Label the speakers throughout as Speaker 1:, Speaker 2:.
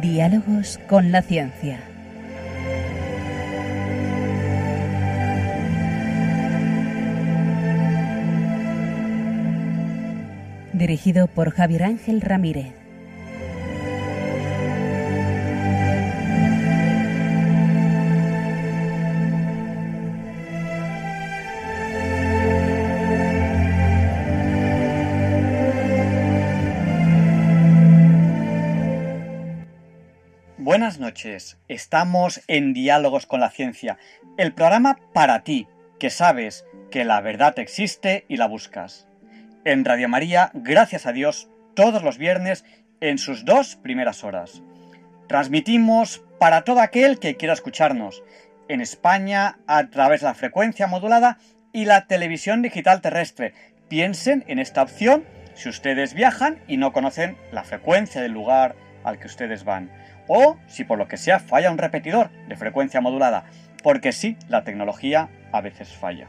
Speaker 1: Diálogos con la ciencia. Dirigido por Javier Ángel Ramírez.
Speaker 2: Buenas noches, estamos en Diálogos con la Ciencia, el programa para ti, que sabes que la verdad existe y la buscas. En Radio María, gracias a Dios, todos los viernes en sus dos primeras horas. Transmitimos para todo aquel que quiera escucharnos, en España a través de la frecuencia modulada y la televisión digital terrestre. Piensen en esta opción si ustedes viajan y no conocen la frecuencia del lugar al que ustedes van o si por lo que sea falla un repetidor de frecuencia modulada, porque sí, la tecnología a veces falla.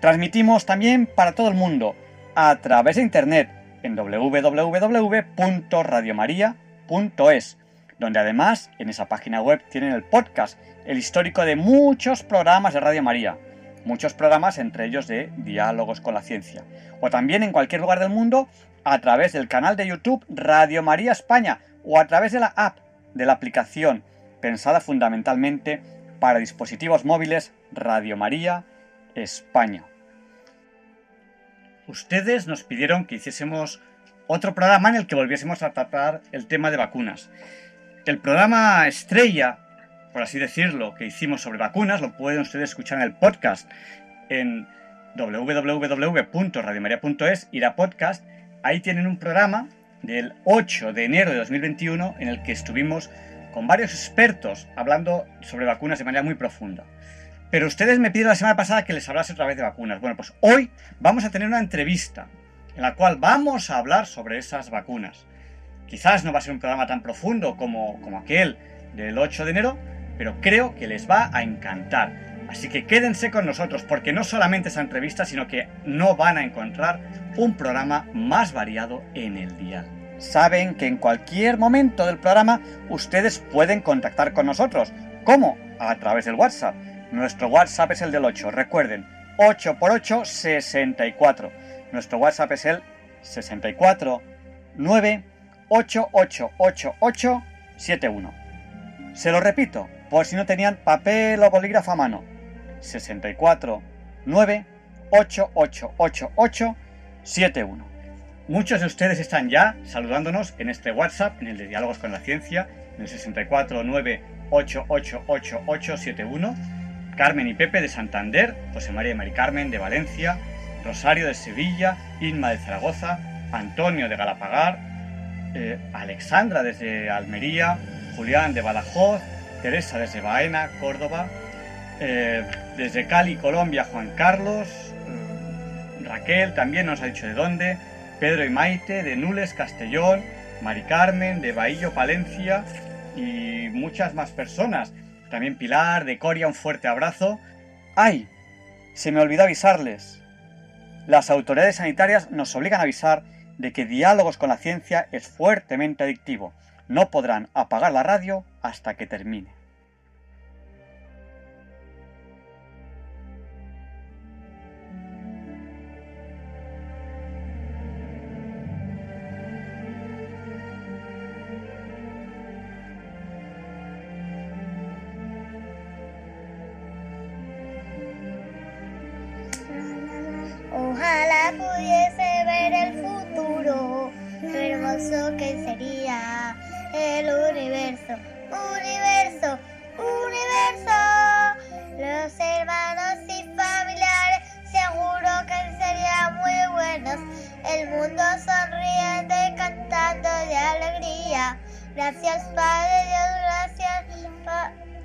Speaker 2: Transmitimos también para todo el mundo a través de internet en www.radiomaria.es, donde además en esa página web tienen el podcast, el histórico de muchos programas de Radio María, muchos programas entre ellos de Diálogos con la Ciencia, o también en cualquier lugar del mundo a través del canal de YouTube Radio María España o a través de la app de la aplicación pensada fundamentalmente para dispositivos móviles Radio María España. Ustedes nos pidieron que hiciésemos otro programa en el que volviésemos a tratar el tema de vacunas. El programa estrella, por así decirlo, que hicimos sobre vacunas, lo pueden ustedes escuchar en el podcast en www.radiomaria.es, ir a podcast, ahí tienen un programa del 8 de enero de 2021 en el que estuvimos con varios expertos hablando sobre vacunas de manera muy profunda. Pero ustedes me pidieron la semana pasada que les hablase otra vez de vacunas. Bueno, pues hoy vamos a tener una entrevista en la cual vamos a hablar sobre esas vacunas. Quizás no va a ser un programa tan profundo como, como aquel del 8 de enero, pero creo que les va a encantar. Así que quédense con nosotros porque no solamente esa entrevista, sino que no van a encontrar un programa más variado en el dial. Saben que en cualquier momento del programa ustedes pueden contactar con nosotros. ¿Cómo? A través del WhatsApp. Nuestro WhatsApp es el del 8. Recuerden, 8 por 8, 64. Nuestro WhatsApp es el 64 9 71. Se lo repito, por si no tenían papel o bolígrafo a mano. 64 9 71. Muchos de ustedes están ya saludándonos en este WhatsApp, en el de Diálogos con la Ciencia, en el 64 9 Carmen y Pepe de Santander, José María y Mari Carmen de Valencia, Rosario de Sevilla, Inma de Zaragoza, Antonio de Galapagar, eh, Alexandra desde Almería, Julián de Badajoz, Teresa desde Baena, Córdoba, eh, desde Cali, Colombia, Juan Carlos, eh, Raquel también nos ha dicho de dónde, Pedro y Maite de Nules, Castellón, Mari Carmen de Bahillo, Palencia y muchas más personas. También Pilar de Coria, un fuerte abrazo. ¡Ay! Se me olvidó avisarles. Las autoridades sanitarias nos obligan a avisar de que Diálogos con la Ciencia es fuertemente adictivo. No podrán apagar la radio hasta que termine.
Speaker 3: El universo, universo, universo. Los hermanos y familiares seguro que serían muy buenos. El mundo sonriente cantando de alegría. Gracias Padre Dios, gracias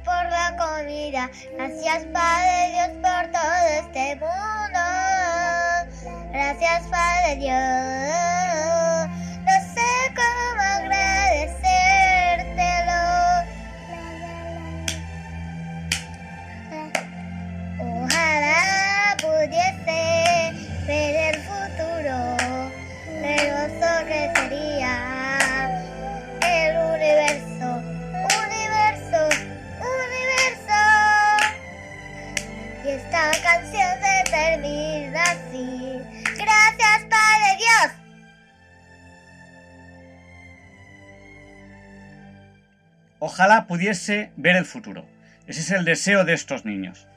Speaker 3: por la comida. Gracias Padre Dios por todo este mundo. Gracias Padre Dios. canción se termina así. Gracias, Padre Dios.
Speaker 2: Ojalá pudiese ver el futuro. Ese es el deseo de estos niños.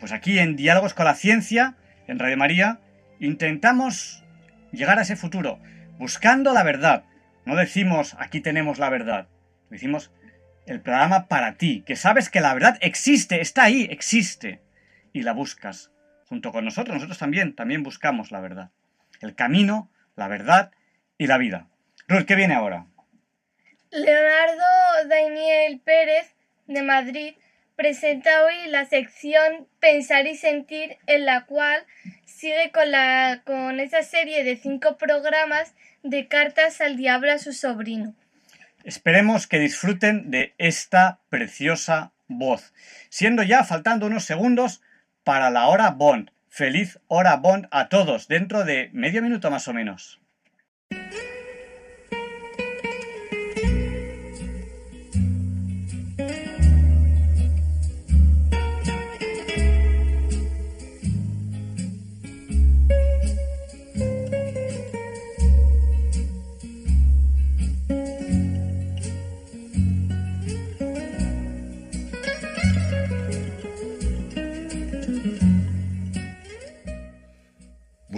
Speaker 2: Pues aquí en Diálogos con la Ciencia, en Radio María, intentamos llegar a ese futuro, buscando la verdad. No decimos aquí tenemos la verdad, decimos el programa para ti, que sabes que la verdad existe, está ahí, existe y la buscas. Junto con nosotros, nosotros también, también buscamos la verdad. El camino, la verdad y la vida. Ruth, ¿qué viene ahora?
Speaker 4: Leonardo Daniel Pérez, de Madrid, presenta hoy la sección Pensar y Sentir, en la cual sigue con, la, con esa serie de cinco programas de cartas al diablo a su sobrino.
Speaker 2: Esperemos que disfruten de esta preciosa voz. Siendo ya faltando unos segundos para la hora Bond. Feliz hora Bond a todos, dentro de medio minuto más o menos.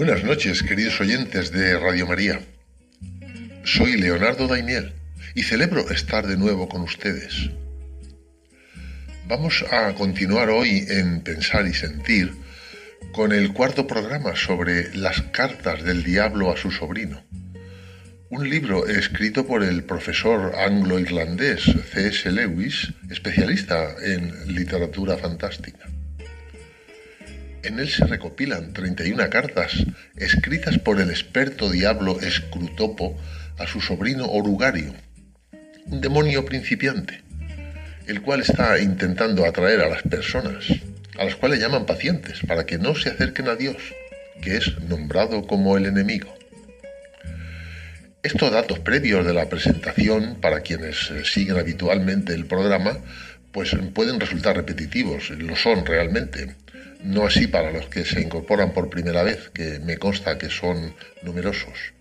Speaker 5: Buenas noches, queridos oyentes de Radio María. Soy Leonardo Daimiel y celebro estar de nuevo con ustedes. Vamos a continuar hoy en Pensar y Sentir con el cuarto programa sobre las cartas del diablo a su sobrino. Un libro escrito por el profesor anglo-irlandés C.S. Lewis, especialista en literatura fantástica. En él se recopilan 31 cartas escritas por el experto diablo Scrutopo a su sobrino Orugario, un demonio principiante, el cual está intentando atraer a las personas, a las cuales llaman pacientes, para que no se acerquen a Dios, que es nombrado como el enemigo. Estos datos previos de la presentación, para quienes siguen habitualmente el programa, pues pueden resultar repetitivos, lo son realmente, no así para los que se incorporan por primera vez, que me consta que son numerosos.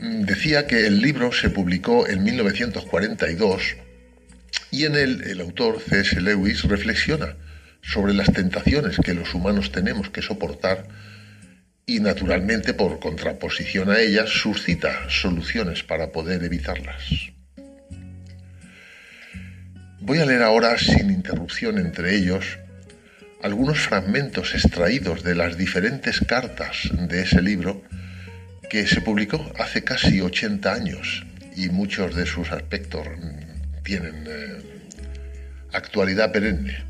Speaker 5: Decía que el libro se publicó en 1942 y en él el autor C.S. Lewis reflexiona sobre las tentaciones que los humanos tenemos que soportar y naturalmente por contraposición a ellas suscita soluciones para poder evitarlas. Voy a leer ahora sin interrupción entre ellos algunos fragmentos extraídos de las diferentes cartas de ese libro que se publicó hace casi 80 años y muchos de sus aspectos tienen eh, actualidad perenne.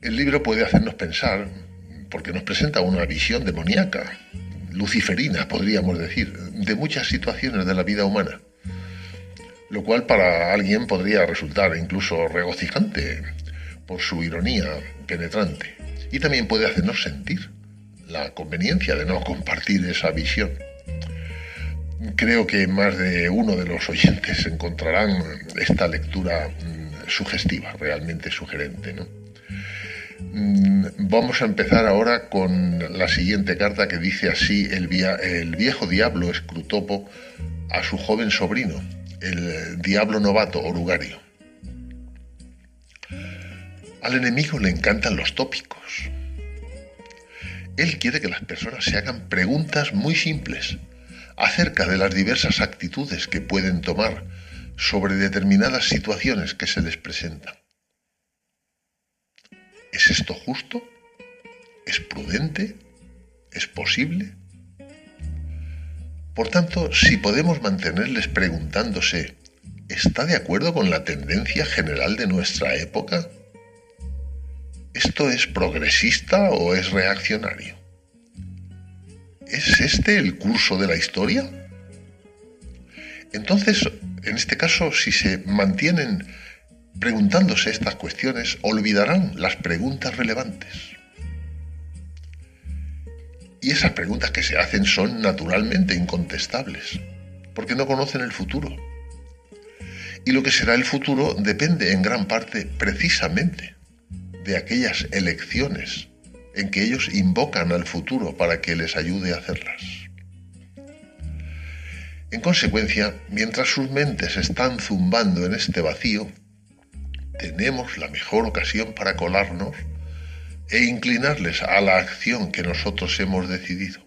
Speaker 5: El libro puede hacernos pensar, porque nos presenta una visión demoníaca, luciferina, podríamos decir, de muchas situaciones de la vida humana, lo cual para alguien podría resultar incluso regocijante, por su ironía penetrante y también puede hacernos sentir la conveniencia de no compartir esa visión. Creo que más de uno de los oyentes encontrarán esta lectura mm, sugestiva, realmente sugerente. Mm, vamos a empezar ahora con la siguiente carta que dice así el, el viejo diablo escrutopo a su joven sobrino, el diablo novato orugario. Al enemigo le encantan los tópicos. Él quiere que las personas se hagan preguntas muy simples acerca de las diversas actitudes que pueden tomar sobre determinadas situaciones que se les presentan. ¿Es esto justo? ¿Es prudente? ¿Es posible? Por tanto, si podemos mantenerles preguntándose, ¿está de acuerdo con la tendencia general de nuestra época? ¿Esto es progresista o es reaccionario? ¿Es este el curso de la historia? Entonces, en este caso, si se mantienen preguntándose estas cuestiones, olvidarán las preguntas relevantes. Y esas preguntas que se hacen son naturalmente incontestables, porque no conocen el futuro. Y lo que será el futuro depende en gran parte precisamente de aquellas elecciones en que ellos invocan al futuro para que les ayude a hacerlas. En consecuencia, mientras sus mentes están zumbando en este vacío, tenemos la mejor ocasión para colarnos e inclinarles a la acción que nosotros hemos decidido.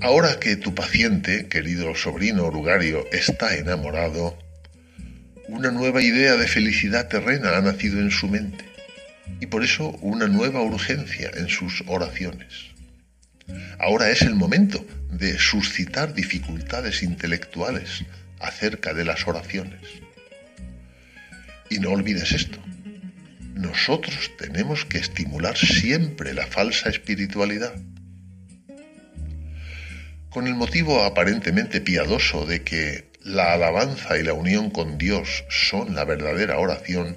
Speaker 5: Ahora que tu paciente, querido sobrino orugario, está enamorado, una nueva idea de felicidad terrena ha nacido en su mente y por eso una nueva urgencia en sus oraciones. Ahora es el momento de suscitar dificultades intelectuales acerca de las oraciones. Y no olvides esto. Nosotros tenemos que estimular siempre la falsa espiritualidad. Con el motivo aparentemente piadoso de que la alabanza y la unión con Dios son la verdadera oración,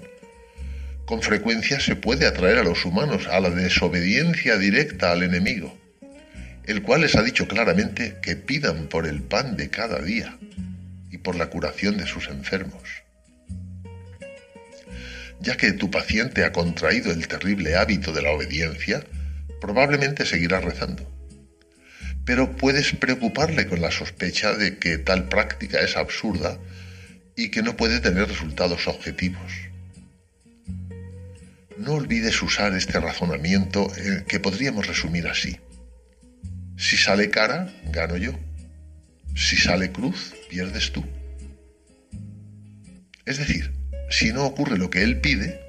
Speaker 5: con frecuencia se puede atraer a los humanos a la desobediencia directa al enemigo el cual les ha dicho claramente que pidan por el pan de cada día y por la curación de sus enfermos. Ya que tu paciente ha contraído el terrible hábito de la obediencia, probablemente seguirá rezando. Pero puedes preocuparle con la sospecha de que tal práctica es absurda y que no puede tener resultados objetivos. No olvides usar este razonamiento eh, que podríamos resumir así. Si sale cara, gano yo. Si sale cruz, pierdes tú. Es decir, si no ocurre lo que él pide,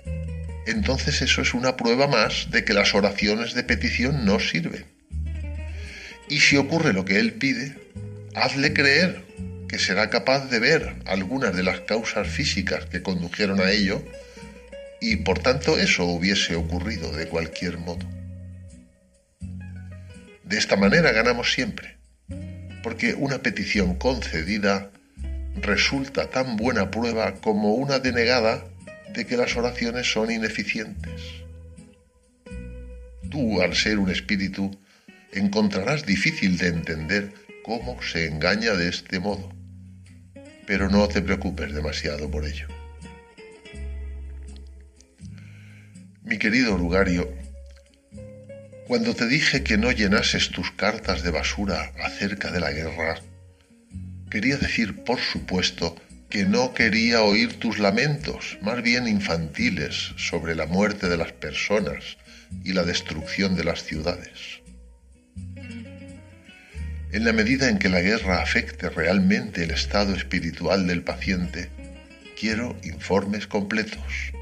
Speaker 5: entonces eso es una prueba más de que las oraciones de petición no sirven. Y si ocurre lo que él pide, hazle creer que será capaz de ver algunas de las causas físicas que condujeron a ello y por tanto eso hubiese ocurrido de cualquier modo. De esta manera ganamos siempre, porque una petición concedida resulta tan buena prueba como una denegada de que las oraciones son ineficientes. Tú, al ser un espíritu, encontrarás difícil de entender cómo se engaña de este modo, pero no te preocupes demasiado por ello. Mi querido Lugario, cuando te dije que no llenases tus cartas de basura acerca de la guerra, quería decir, por supuesto, que no quería oír tus lamentos, más bien infantiles, sobre la muerte de las personas y la destrucción de las ciudades. En la medida en que la guerra afecte realmente el estado espiritual del paciente, quiero informes completos.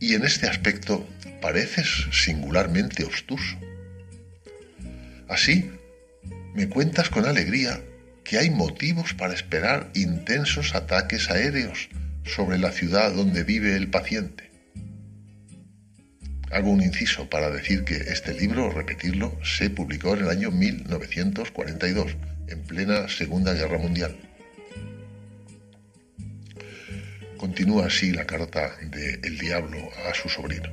Speaker 5: Y en este aspecto pareces singularmente obstuso. Así, me cuentas con alegría que hay motivos para esperar intensos ataques aéreos sobre la ciudad donde vive el paciente. Hago un inciso para decir que este libro, repetirlo, se publicó en el año 1942, en plena Segunda Guerra Mundial. Continúa así la carta de El Diablo a su sobrino.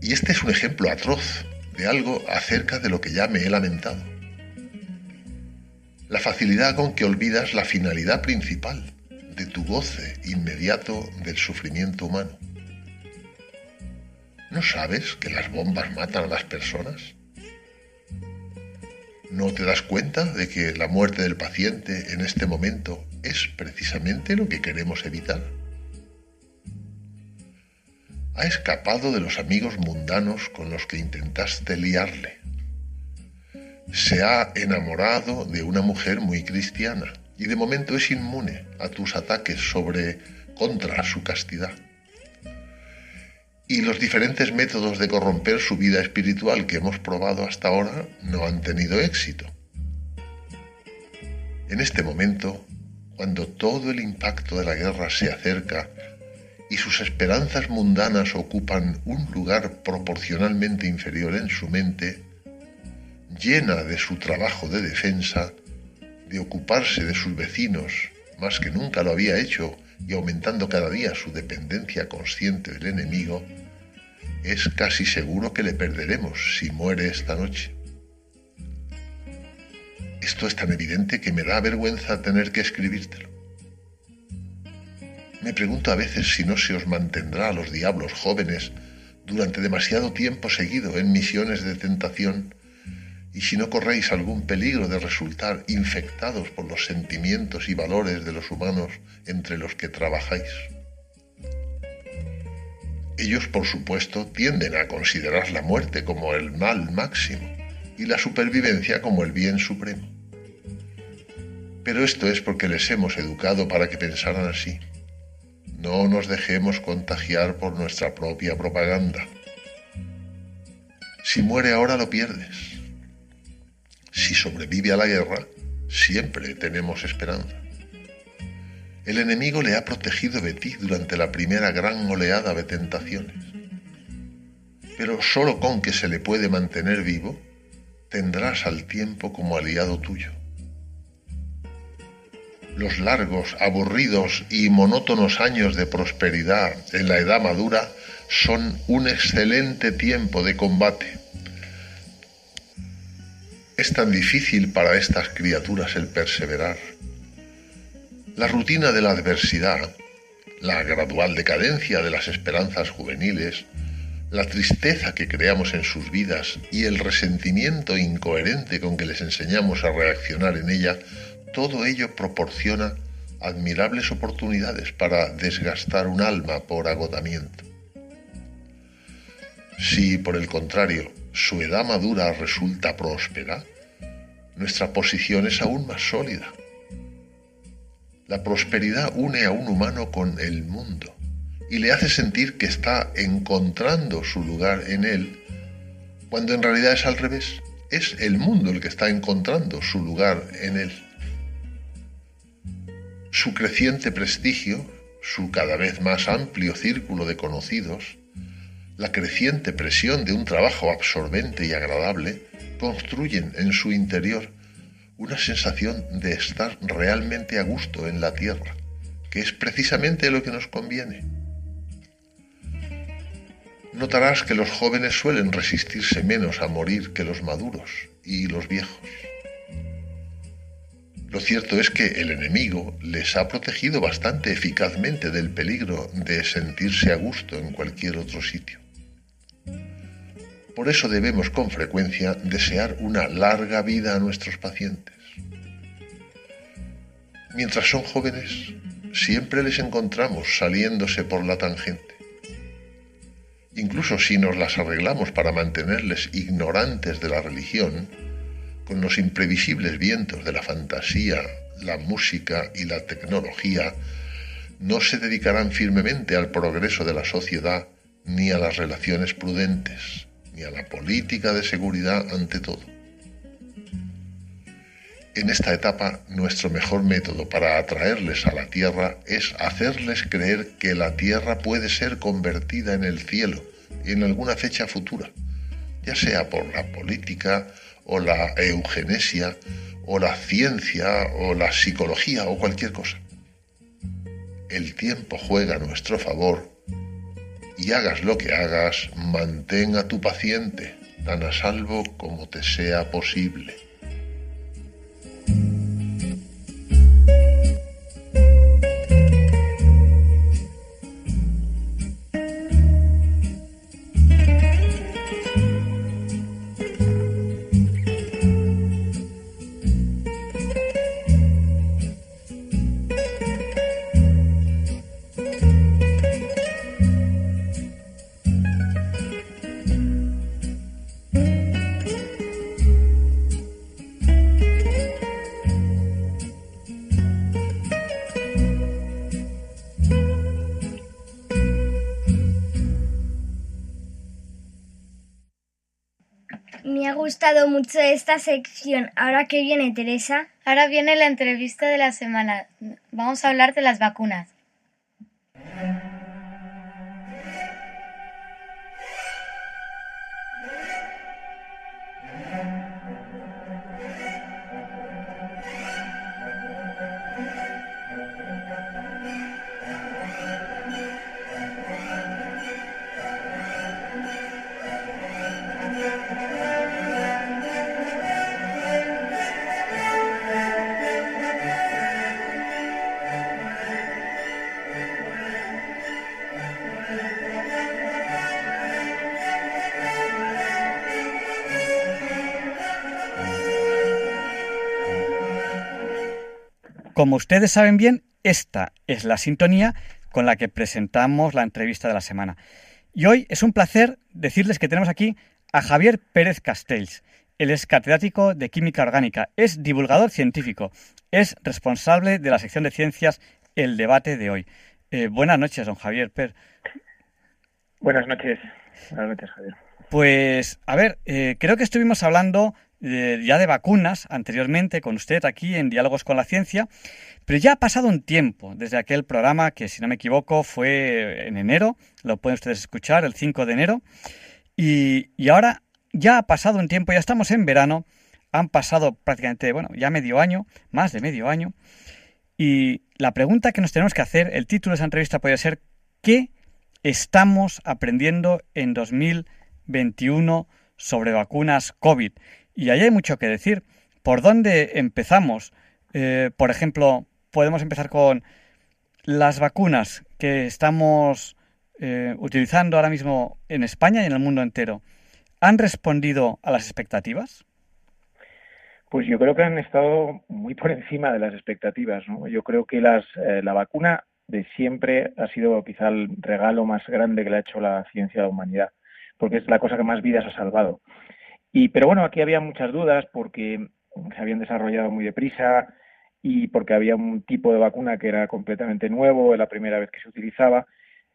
Speaker 5: Y este es un ejemplo atroz de algo acerca de lo que ya me he lamentado. La facilidad con que olvidas la finalidad principal de tu goce inmediato del sufrimiento humano. ¿No sabes que las bombas matan a las personas? ¿No te das cuenta de que la muerte del paciente en este momento es precisamente lo que queremos evitar? ha escapado de los amigos mundanos con los que intentaste liarle. Se ha enamorado de una mujer muy cristiana y de momento es inmune a tus ataques sobre contra su castidad. Y los diferentes métodos de corromper su vida espiritual que hemos probado hasta ahora no han tenido éxito. En este momento, cuando todo el impacto de la guerra se acerca y sus esperanzas mundanas ocupan un lugar proporcionalmente inferior en su mente, llena de su trabajo de defensa, de ocuparse de sus vecinos más que nunca lo había hecho y aumentando cada día su dependencia consciente del enemigo, es casi seguro que le perderemos si muere esta noche. Esto es tan evidente que me da vergüenza tener que escribírtelo. Me pregunto a veces si no se os mantendrá a los diablos jóvenes durante demasiado tiempo seguido en misiones de tentación y si no corréis algún peligro de resultar infectados por los sentimientos y valores de los humanos entre los que trabajáis. Ellos, por supuesto, tienden a considerar la muerte como el mal máximo y la supervivencia como el bien supremo. Pero esto es porque les hemos educado para que pensaran así. No nos dejemos contagiar por nuestra propia propaganda. Si muere ahora lo pierdes. Si sobrevive a la guerra, siempre tenemos esperanza. El enemigo le ha protegido de ti durante la primera gran oleada de tentaciones. Pero solo con que se le puede mantener vivo, tendrás al tiempo como aliado tuyo. Los largos, aburridos y monótonos años de prosperidad en la edad madura son un excelente tiempo de combate. Es tan difícil para estas criaturas el perseverar. La rutina de la adversidad, la gradual decadencia de las esperanzas juveniles, la tristeza que creamos en sus vidas y el resentimiento incoherente con que les enseñamos a reaccionar en ella, todo ello proporciona admirables oportunidades para desgastar un alma por agotamiento. Si, por el contrario, su edad madura resulta próspera, nuestra posición es aún más sólida. La prosperidad une a un humano con el mundo y le hace sentir que está encontrando su lugar en él, cuando en realidad es al revés. Es el mundo el que está encontrando su lugar en él. Su creciente prestigio, su cada vez más amplio círculo de conocidos, la creciente presión de un trabajo absorbente y agradable construyen en su interior una sensación de estar realmente a gusto en la tierra, que es precisamente lo que nos conviene notarás que los jóvenes suelen resistirse menos a morir que los maduros y los viejos. Lo cierto es que el enemigo les ha protegido bastante eficazmente del peligro de sentirse a gusto en cualquier otro sitio. Por eso debemos con frecuencia desear una larga vida a nuestros pacientes. Mientras son jóvenes, siempre les encontramos saliéndose por la tangente incluso si nos las arreglamos para mantenerles ignorantes de la religión, con los imprevisibles vientos de la fantasía, la música y la tecnología, no se dedicarán firmemente al progreso de la sociedad ni a las relaciones prudentes, ni a la política de seguridad ante todo. En esta etapa, nuestro mejor método para atraerles a la tierra es hacerles creer que la tierra puede ser convertida en el cielo en alguna fecha futura, ya sea por la política o la eugenesia o la ciencia o la psicología o cualquier cosa. El tiempo juega a nuestro favor y hagas lo que hagas, mantén a tu paciente tan a salvo como te sea posible.
Speaker 6: Mucho esta sección. Ahora que viene Teresa.
Speaker 7: Ahora viene la entrevista de la semana. Vamos a hablar de las vacunas.
Speaker 2: Como ustedes saben bien, esta es la sintonía con la que presentamos la entrevista de la semana. Y hoy es un placer decirles que tenemos aquí a Javier Pérez Castells. Él es catedrático de Química Orgánica, es divulgador científico, es responsable de la sección de ciencias El Debate de hoy. Eh, buenas noches, don Javier Pérez.
Speaker 8: Buenas noches. Buenas noches, Javier.
Speaker 2: Pues, a ver, eh, creo que estuvimos hablando eh, ya de vacunas anteriormente con usted aquí en Diálogos con la Ciencia, pero ya ha pasado un tiempo desde aquel programa que, si no me equivoco, fue en enero, lo pueden ustedes escuchar, el 5 de enero, y, y ahora ya ha pasado un tiempo, ya estamos en verano, han pasado prácticamente, bueno, ya medio año, más de medio año, y la pregunta que nos tenemos que hacer, el título de esa entrevista podría ser, ¿qué estamos aprendiendo en 2021 sobre vacunas COVID? Y ahí hay mucho que decir. ¿Por dónde empezamos? Eh, por ejemplo, podemos empezar con las vacunas que estamos eh, utilizando ahora mismo en España y en el mundo entero. ¿Han respondido a las expectativas?
Speaker 8: Pues yo creo que han estado muy por encima de las expectativas. Yo creo que eh, la vacuna de siempre ha sido quizá el regalo más grande que le ha hecho la ciencia a la humanidad, porque es la cosa que más vidas ha salvado. Y, pero bueno, aquí había muchas dudas porque se habían desarrollado muy deprisa y porque había un tipo de vacuna que era completamente nuevo, la primera vez que se utilizaba.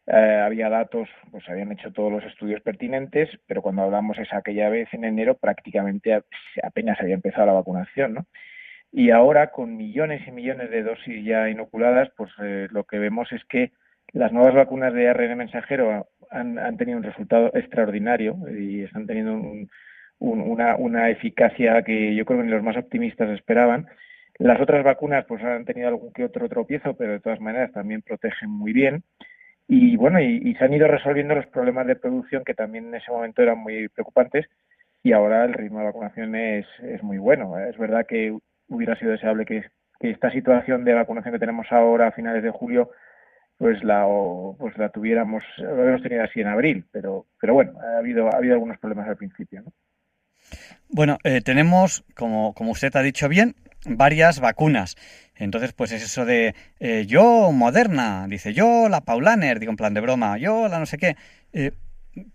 Speaker 8: Eh, había datos, pues habían hecho todos los estudios pertinentes, pero cuando hablamos esa aquella vez en enero prácticamente apenas había empezado la vacunación, ¿no? Y ahora con millones y millones de dosis ya inoculadas, pues eh, lo que vemos es que las nuevas vacunas de ARN mensajero han, han tenido un resultado extraordinario y están teniendo un, una, una eficacia que yo creo que ni los más optimistas esperaban. Las otras vacunas pues han tenido algún que otro tropiezo, pero de todas maneras también protegen muy bien. Y bueno, y, se han ido resolviendo los problemas de producción que también en ese momento eran muy preocupantes y ahora el ritmo de vacunación es, es muy bueno. Es verdad que hubiera sido deseable que, esta situación de vacunación que tenemos ahora a finales de julio pues la pues la tuviéramos, lo hubiéramos tenido así en abril, pero pero bueno, ha habido ha habido algunos problemas al principio, ¿no?
Speaker 2: Bueno, eh, tenemos, como, como usted ha dicho bien, varias vacunas. Entonces, pues es eso de eh, yo Moderna, dice yo la Paulaner, digo en plan de broma, yo la no sé qué. Eh,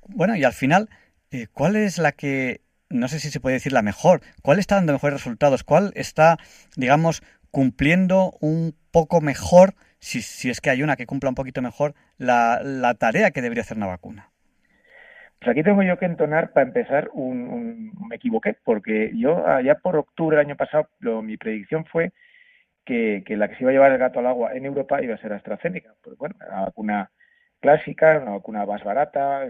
Speaker 2: bueno, y al final, eh, ¿cuál es la que, no sé si se puede decir la mejor, cuál está dando mejores resultados, cuál está, digamos, cumpliendo un poco mejor, si, si es que hay una que cumpla un poquito mejor, la, la tarea que debería hacer una vacuna?
Speaker 8: Pues aquí tengo yo que entonar, para empezar, un, me equivoqué, porque yo allá por octubre del año pasado, mi predicción fue que, la que se iba a llevar el gato al agua en Europa iba a ser AstraZeneca. Pues bueno, una vacuna clásica, una vacuna más barata,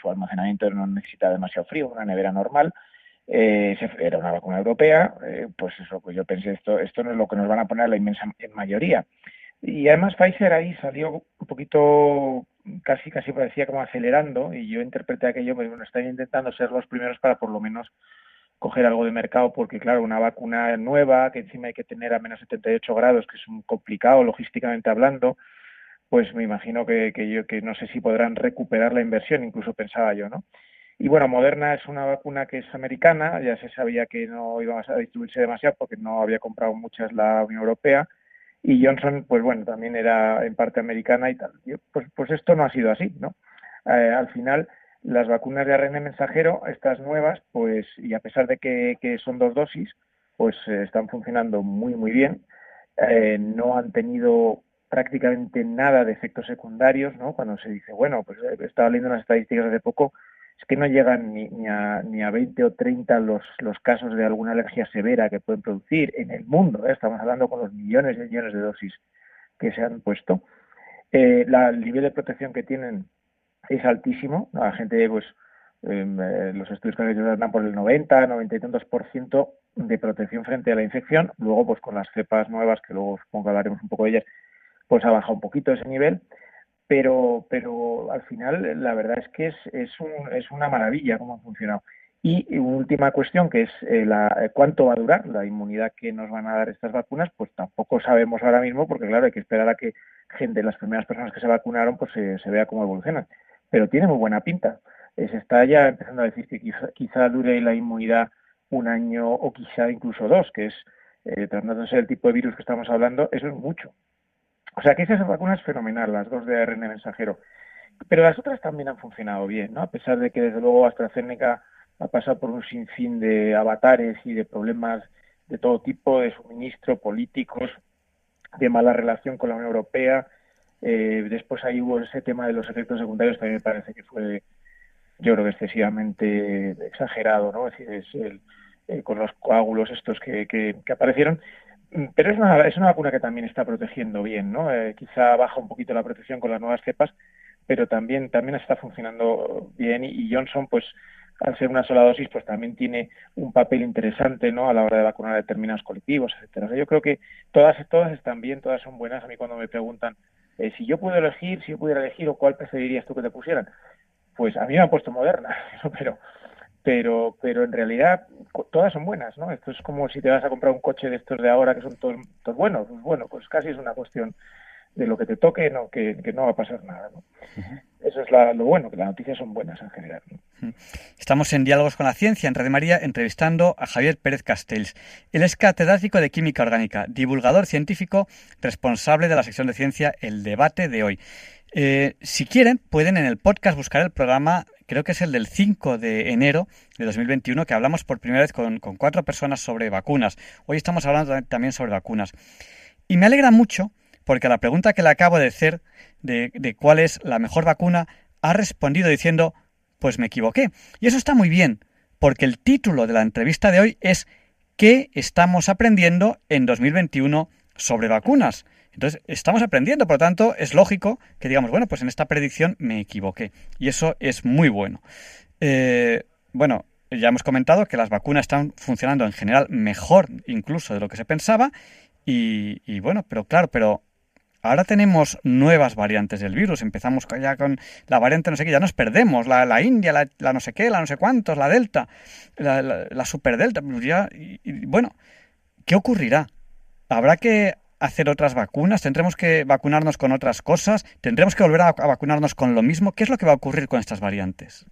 Speaker 8: su almacenamiento no necesita demasiado frío, una nevera normal, eh, era una vacuna europea, eh, pues eso, pues yo pensé, esto, esto no es lo que nos van a poner la inmensa mayoría. Y además Pfizer ahí salió un poquito, casi casi parecía como acelerando, y yo interpreté aquello, pues bueno, están intentando ser los primeros para por lo menos coger algo de mercado, porque claro, una vacuna nueva, que encima hay que tener a menos 78 grados, que es un complicado logísticamente hablando, pues me imagino que, que yo que no sé si podrán recuperar la inversión, incluso pensaba yo, ¿no? Y bueno, Moderna es una vacuna que es americana, ya se sabía que no iba a distribuirse demasiado porque no había comprado muchas la Unión Europea, y Johnson, pues bueno, también era en parte americana y tal. Pues, pues esto no ha sido así, ¿no? Eh, al final, las vacunas de ARN mensajero, estas nuevas, pues, y a pesar de que, son dos dosis, pues eh, están funcionando muy, muy bien. Eh, no han tenido prácticamente nada de efectos secundarios, ¿no? Cuando se dice, bueno, pues estaba leyendo unas estadísticas hace poco es que no llegan ni, a, ni a 20 o 30 los, los casos de alguna alergia severa que pueden producir en el mundo. ¿eh? Estamos hablando con los millones y millones de dosis que se han puesto. Eh, el nivel de protección que tienen es altísimo. La gente, pues, em, eh, los estudios que dan por el 90, 90 y tantos por ciento de protección frente a la infección. Luego, pues, con las cepas nuevas, que luego supongo que hablaremos un poco de ellas, pues ha bajado un poquito ese nivel pero, pero al final la verdad es que es, es, un, es una maravilla cómo ha funcionado. Y última cuestión, que es eh, la, cuánto va a durar la inmunidad que nos van a dar estas vacunas, pues tampoco sabemos ahora mismo, porque claro, hay que esperar a que gente, las primeras personas que se vacunaron, pues se, se vea cómo evolucionan. Pero tiene muy buena pinta. Eh, se está ya empezando a decir que quizá, quizá dure la inmunidad un año o quizá incluso dos, que es eh, tratándose del tipo de virus que estamos hablando, eso es mucho. O sea que esa vacuna es fenomenal, las dos de ARN mensajero. Pero las otras también han funcionado bien, ¿no? A pesar de que desde luego AstraZeneca ha pasado por un sinfín de avatares y de problemas de todo tipo, de suministro, políticos, de mala relación con la Unión Europea. Eh, después ahí hubo ese tema de los efectos secundarios, también me parece que fue, yo creo que excesivamente exagerado, ¿no? Es decir, es el, eh, con los coágulos estos que, que, aparecieron. Pero es una, es una vacuna que también está protegiendo bien, ¿no? Eh, quizá baja un poquito la protección con las nuevas cepas, pero también, también está funcionando bien y Johnson, pues, al ser una sola dosis, pues también tiene un papel interesante, ¿no? A la hora de vacunar a determinados colectivos, etcétera. yo creo que todas, todas están bien, todas son buenas. A mí cuando me preguntan eh, si yo puedo elegir, si yo pudiera elegir o cuál preferirías tú que te pusieran, pues a mí me han puesto Moderna, pero pero pero en realidad todas son buenas, ¿no? Esto es como si te vas a comprar un coche de estos de ahora que son todos, todos buenos, pues bueno, pues casi es una cuestión de lo que te toque, no, que, no va a pasar nada. ¿no? Eso es lo bueno, que las noticias son buenas en general.
Speaker 2: Estamos en Diálogos con la Ciencia, en Red María, entrevistando a Javier Pérez Castells. Él es catedrático de Química Orgánica, divulgador científico, responsable de la sección de ciencia El Debate de hoy. Eh, si quieren, pueden en el podcast buscar el programa, creo que es el del 5 de enero de 2021, que hablamos por primera vez con, cuatro personas sobre vacunas. Hoy estamos hablando también sobre vacunas. Y me alegra mucho porque a la pregunta que le acabo de hacer de, cuál es la mejor vacuna, ha respondido diciendo, pues me equivoqué. Y eso está muy bien, porque el título de la entrevista de hoy es ¿Qué estamos aprendiendo en 2021 sobre vacunas? Entonces, estamos aprendiendo, por lo tanto, es lógico que digamos, bueno, pues en esta predicción me equivoqué. Y eso es muy bueno. Eh, bueno, ya hemos comentado que las vacunas están funcionando en general mejor incluso de lo que se pensaba. Y, bueno, pero claro, pero Ahora tenemos nuevas variantes del virus. Empezamos ya con la variante no sé qué, ya nos perdemos. La, India, la, no sé qué, la no sé cuántos, la Delta, la, Super Delta. Y, bueno, ¿qué ocurrirá? ¿Habrá que hacer otras vacunas? ¿Tendremos que vacunarnos con otras cosas? ¿Tendremos que volver a vacunarnos con lo mismo? ¿Qué es lo que va a ocurrir con estas variantes?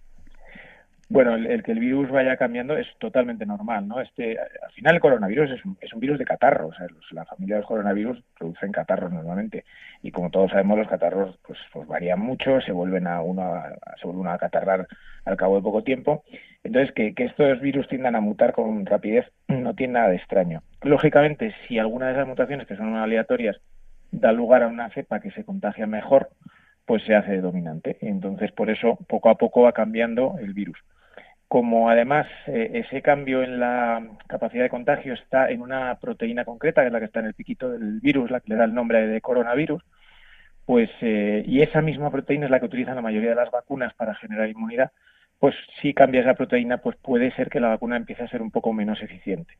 Speaker 8: Bueno, el, que el virus vaya cambiando es totalmente normal, ¿no? Este, al final el coronavirus es un, es un virus de catarro, o sea, la familia de los coronavirus producen catarros normalmente y como todos sabemos los catarros pues, pues varían mucho, se vuelven a uno se vuelven a catarrar al cabo de poco tiempo, entonces que, que estos virus tiendan a mutar con rapidez no tiene nada de extraño. Lógicamente, si alguna de esas mutaciones que son aleatorias da lugar a una cepa que se contagia mejor, pues se hace dominante. Entonces, por eso, poco a poco va cambiando el virus como además eh, ese cambio en la capacidad de contagio está en una proteína concreta, que es la que está en el piquito del virus, la que le da el nombre de coronavirus, pues eh, y esa misma proteína es la que utilizan la mayoría de las vacunas para generar inmunidad, pues si cambia esa proteína, pues puede ser que la vacuna empiece a ser un poco menos eficiente.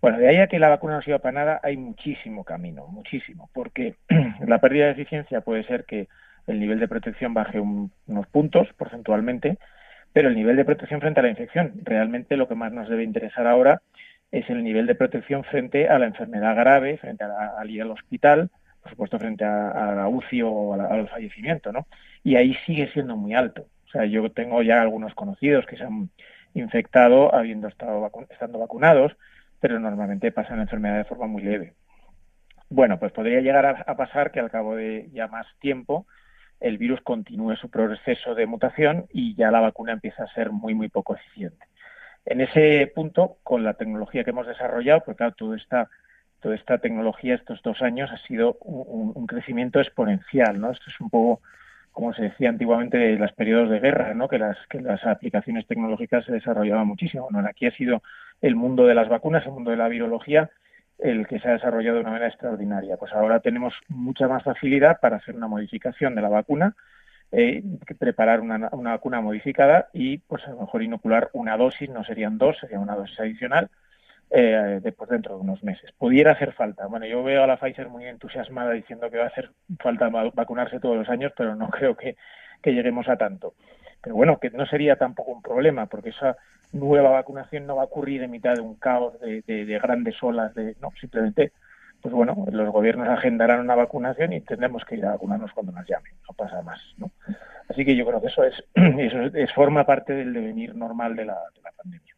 Speaker 8: Bueno, de ahí a que la vacuna no sirva para nada, hay muchísimo camino, muchísimo, porque la pérdida de eficiencia puede ser que el nivel de protección baje unos puntos porcentualmente, pero el nivel de protección frente a la infección. Realmente lo que más nos debe interesar ahora es el nivel de protección frente a la enfermedad grave, frente a al ir al hospital, por supuesto frente a, la UCI o al fallecimiento, ¿no? Y ahí sigue siendo muy alto. O sea, yo tengo ya algunos conocidos que se han infectado habiendo estado estando vacunados, pero normalmente pasan la enfermedad de forma muy leve. Bueno, pues podría llegar a pasar que al cabo de ya más tiempo el virus continúe su proceso de mutación y ya la vacuna empieza a ser muy, muy poco eficiente. En ese punto, con la tecnología que hemos desarrollado, porque claro, toda esta, toda esta tecnología estos dos años ha sido un, crecimiento exponencial, ¿no? Esto es un poco, como se decía antiguamente, en los periodos de guerra, ¿no? Que las, que las aplicaciones tecnológicas se desarrollaban muchísimo. Aquí ha sido el mundo de las vacunas, el mundo de la virología, el que se ha desarrollado de una manera extraordinaria. Pues ahora tenemos mucha más facilidad para hacer una modificación de la vacuna, eh, preparar una, vacuna modificada y, pues a lo mejor inocular una dosis, no serían dos, sería una dosis adicional, eh, después dentro de unos meses. Pudiera hacer falta. Bueno, yo veo a la Pfizer muy entusiasmada diciendo que va a hacer falta vacunarse todos los años, pero no creo que, que lleguemos a tanto. Pero bueno, que no sería tampoco un problema, porque esa nueva vacunación no va a ocurrir en mitad de un caos de, grandes olas, de no, simplemente, pues bueno, los gobiernos agendarán una vacunación y tendremos que ir a vacunarnos cuando nos llamen, no pasa más, ¿no? Así que yo creo que eso es, eso es, forma parte del devenir normal de la, pandemia.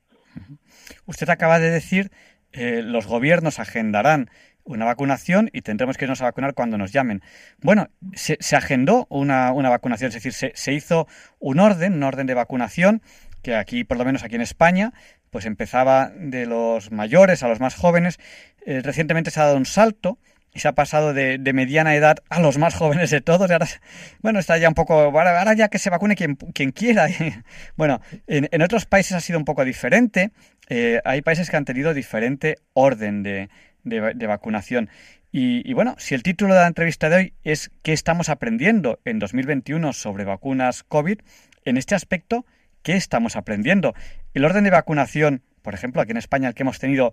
Speaker 2: Usted acaba de decir eh, los gobiernos agendarán una vacunación y tendremos que irnos a vacunar cuando nos llamen. Bueno, se, agendó una, vacunación, es decir, se, se, hizo un orden, un orden de vacunación, que aquí, por lo menos aquí en España, pues empezaba de los mayores a los más jóvenes. Eh, recientemente se ha dado un salto y se ha pasado de, mediana edad a los más jóvenes de todos. Bueno, está ya un poco, ahora ya que se vacune quien, quien quiera. bueno, en, otros países ha sido un poco diferente. Eh, hay países que han tenido diferente orden de, de, vacunación. Y, y, bueno, si el título de la entrevista de hoy es ¿Qué estamos aprendiendo en 2021 sobre vacunas COVID? En este aspecto, ¿qué estamos aprendiendo? ¿El orden de vacunación, por ejemplo, aquí en España, el que hemos tenido,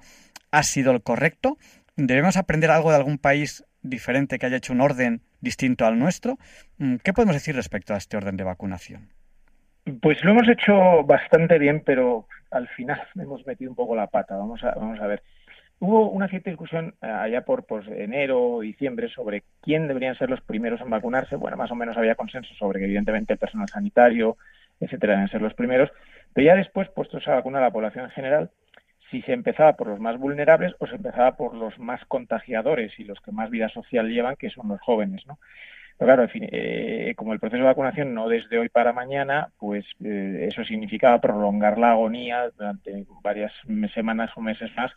Speaker 2: ha sido el correcto? ¿Debemos aprender algo de algún país diferente que haya hecho un orden distinto al nuestro? Mm, ¿Qué podemos decir respecto a este orden de vacunación?
Speaker 8: Pues lo hemos hecho bastante bien, pero al final hemos metido un poco la pata. Vamos a, vamos a ver. Hubo una cierta discusión eh, allá por pues, enero o diciembre sobre quién deberían ser los primeros en vacunarse. Bueno, más o menos había consenso sobre que evidentemente el personal sanitario, etcétera, deben ser los primeros. Pero ya después, puestos a vacunar a la población en general, si se empezaba por los más vulnerables o se empezaba por los más contagiadores y los que más vida social llevan, que son los jóvenes, ¿no? Pero claro, en fin, eh, como el proceso de vacunación no desde hoy para mañana, pues eh, eso significaba prolongar la agonía durante varias semanas o meses más